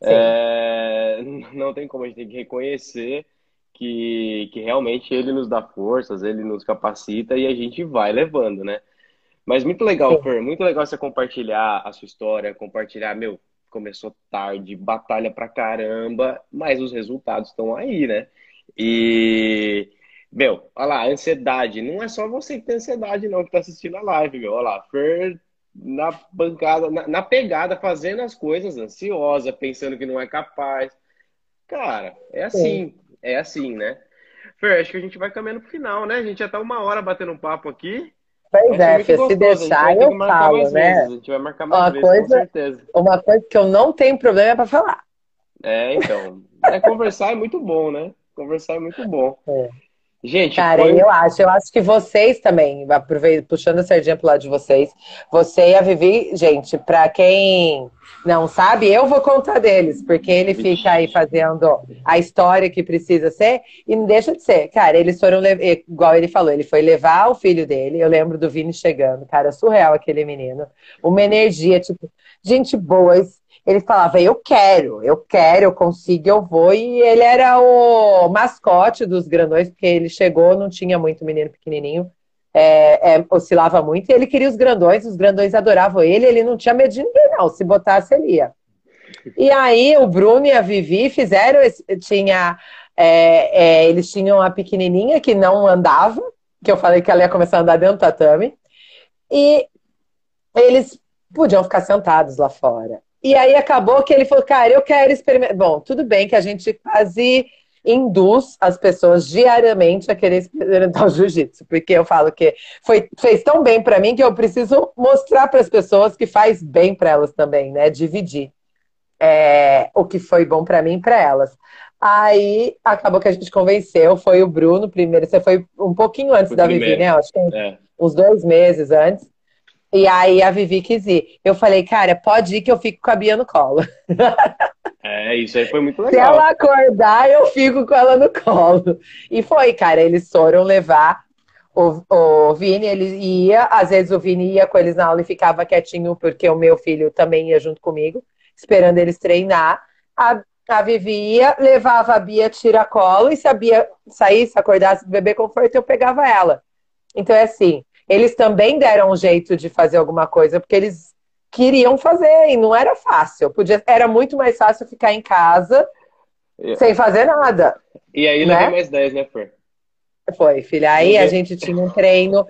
É, (laughs) não tem como, a gente tem que reconhecer que, que realmente ele nos dá forças, ele nos capacita e a gente vai levando, né? Mas muito legal, Fer, muito legal você compartilhar a sua história, compartilhar, meu, começou tarde, batalha pra caramba, mas os resultados estão aí, né? E, meu, olha lá, ansiedade. Não é só você que tem ansiedade, não, que tá assistindo a live, meu. Olha lá, Fer na bancada, na, na pegada, fazendo as coisas, ansiosa, pensando que não é capaz. Cara, é assim, é assim, né? Fer, acho que a gente vai caminhando pro final, né? A gente já tá uma hora batendo um papo aqui. Pois é, se deixar, eu falo, né? Vezes. A gente vai marcar mais uma vezes, coisa, com certeza. Uma coisa que eu não tenho problema é pra falar. É, então. É, conversar é muito bom, né? Conversar é muito bom. É. Gente, cara, foi... eu acho, eu acho que vocês também, puxando a sardinha pro lado de vocês, você e a Vivi, gente, pra quem não sabe, eu vou contar deles, porque ele fica aí fazendo a história que precisa ser e não deixa de ser. Cara, eles foram, igual ele falou, ele foi levar o filho dele, eu lembro do Vini chegando, cara, surreal aquele menino, uma energia, tipo, gente boa, ele falava, eu quero, eu quero, eu consigo, eu vou. E ele era o mascote dos grandões, porque ele chegou, não tinha muito menino pequenininho, é, é, oscilava muito, e ele queria os grandões, os grandões adoravam ele, ele não tinha medo de ninguém, não. Se botasse, ele ia. E aí o Bruno e a Vivi fizeram, esse, tinha, é, é, eles tinham a pequenininha que não andava, que eu falei que ela ia começar a andar dentro do tatame, e eles podiam ficar sentados lá fora. E aí acabou que ele falou, cara, eu quero experimentar. Bom, tudo bem que a gente quase induz as pessoas diariamente a querer experimentar o jiu-jitsu, porque eu falo que foi, fez tão bem para mim que eu preciso mostrar para as pessoas que faz bem para elas também, né? Dividir é, o que foi bom para mim e para elas. Aí acabou que a gente convenceu, foi o Bruno primeiro, você foi um pouquinho antes foi da. Vivi, né? Acho que é. uns dois meses antes. E aí a Vivi quis ir. Eu falei, cara, pode ir que eu fico com a Bia no colo. (laughs) É, isso aí foi muito legal. Se ela acordar, eu fico com ela no colo. E foi, cara, eles foram levar o, o Vini, ele ia, às vezes o Vini ia com eles na aula e ficava quietinho, porque o meu filho também ia junto comigo, esperando eles treinar. A, a Vivi ia, levava a Bia tira colo, e se a Bia saísse, acordasse do bebê conforto, eu pegava ela. Então é assim, eles também deram um jeito de fazer alguma coisa, porque eles queriam fazer e não era fácil. Podia, era muito mais fácil ficar em casa é. sem fazer nada. E aí né? levei mais 10, né, Fer? Foi, filha. Aí a gente tinha um treino.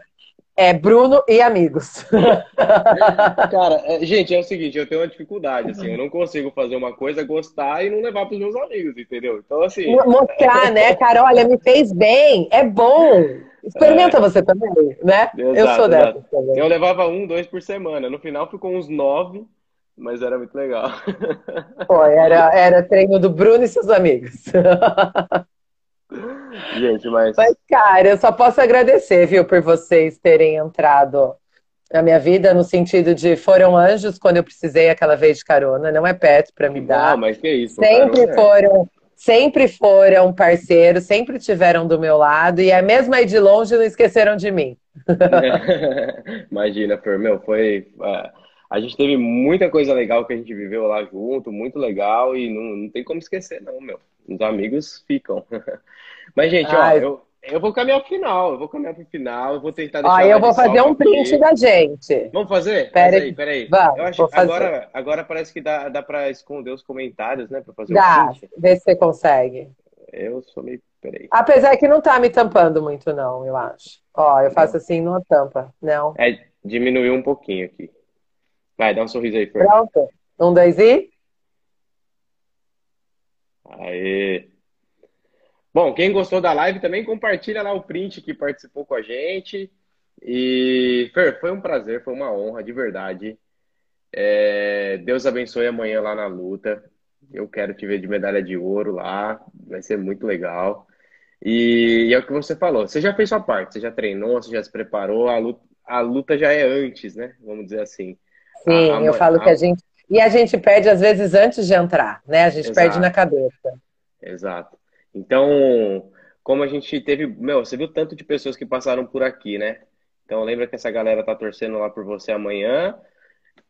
É Bruno e amigos. (laughs) Cara, é, gente, é o seguinte, eu tenho uma dificuldade, assim, eu não consigo fazer uma coisa, gostar e não levar para os meus amigos, entendeu? Então, assim. Mostrar, né, cara? Olha, me fez bem, é bom. Experimenta é. você também, né? Exato, eu sou dessa. Eu levava um, dois por semana. No final ficou uns nove, mas era muito legal. Foi, era, era treino do Bruno e seus amigos. (laughs) Gente, mas... mas. cara, eu só posso agradecer, viu, por vocês terem entrado na minha vida, no sentido de foram anjos quando eu precisei aquela vez de carona, não é perto para me dar. Não, mas que isso. Sempre carona, foram sempre foram parceiros, sempre tiveram do meu lado e é mesmo aí de longe não esqueceram de mim. (laughs) Imagina, Fer, meu, foi. Uh, A gente teve muita coisa legal que a gente viveu lá junto, muito legal, e não, não tem como esquecer, não, meu. Os amigos ficam. (laughs) Mas, gente, ó, eu, eu vou caminhar pro final, eu vou caminhar pro final, eu vou tentar deixar. Ó, eu vou fazer um print aqui. da gente. Vamos fazer? Pera aí, peraí. Vamos, eu acho, agora, agora parece que dá, dá pra esconder os comentários, né? Pra fazer dá, um print. vê se você consegue. Eu sou meio. Peraí. Apesar que não tá me tampando muito, não, eu acho. Ó, eu faço assim, não tampa, não. É, diminuiu um pouquinho aqui. Vai, dá um sorriso aí, Fer. Pronto. Um, dois e. Aê. Bom, quem gostou da live também compartilha lá o print que participou com a gente. E, Fer, foi um prazer, foi uma honra, de verdade. É, Deus abençoe amanhã lá na luta. Eu quero te ver de medalha de ouro lá, vai ser muito legal. E, e é o que você falou, você já fez sua parte, você já treinou, você já se preparou, a luta, a luta já é antes, né? Vamos dizer assim. Sim, a, a, eu falo a... que a gente. E a gente perde às vezes antes de entrar, né? A gente Exato. perde na cabeça. Exato. Então, como a gente teve. Meu, você viu tanto de pessoas que passaram por aqui, né? Então, lembra que essa galera tá torcendo lá por você amanhã.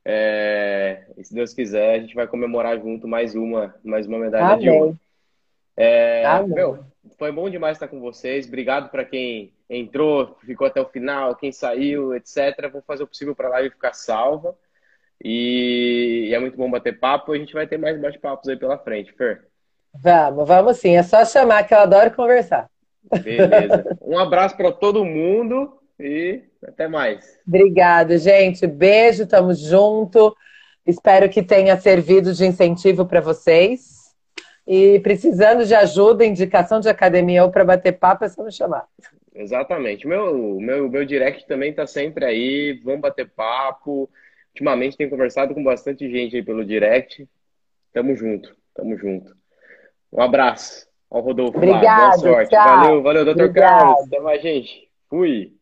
É, e se Deus quiser, a gente vai comemorar junto mais uma, mais uma medalha Amém. de ouro. É, meu, foi bom demais estar com vocês. Obrigado para quem entrou, ficou até o final, quem saiu, etc. Vou fazer o possível para a live ficar salva. E, e, é muito bom bater papo. A gente vai ter mais bate-papos aí pela frente, Fer. Vamos, vamos sim. É só chamar que eu adoro conversar. Beleza. (laughs) Um abraço para todo mundo e até mais. Obrigado, gente. Beijo, tamo junto. Espero que tenha servido de incentivo para vocês. E precisando de ajuda, indicação de academia ou para bater papo, é só me chamar. Exatamente. Meu, meu, meu direct também está sempre aí. Vamos bater papo. Ultimamente tenho conversado com bastante gente aí pelo direct. Tamo junto, tamo junto. Um abraço ao Rodolfo. Obrigado, Boa sorte. Tchau. Valeu, valeu, doutor Carlos. Até mais, gente. Fui.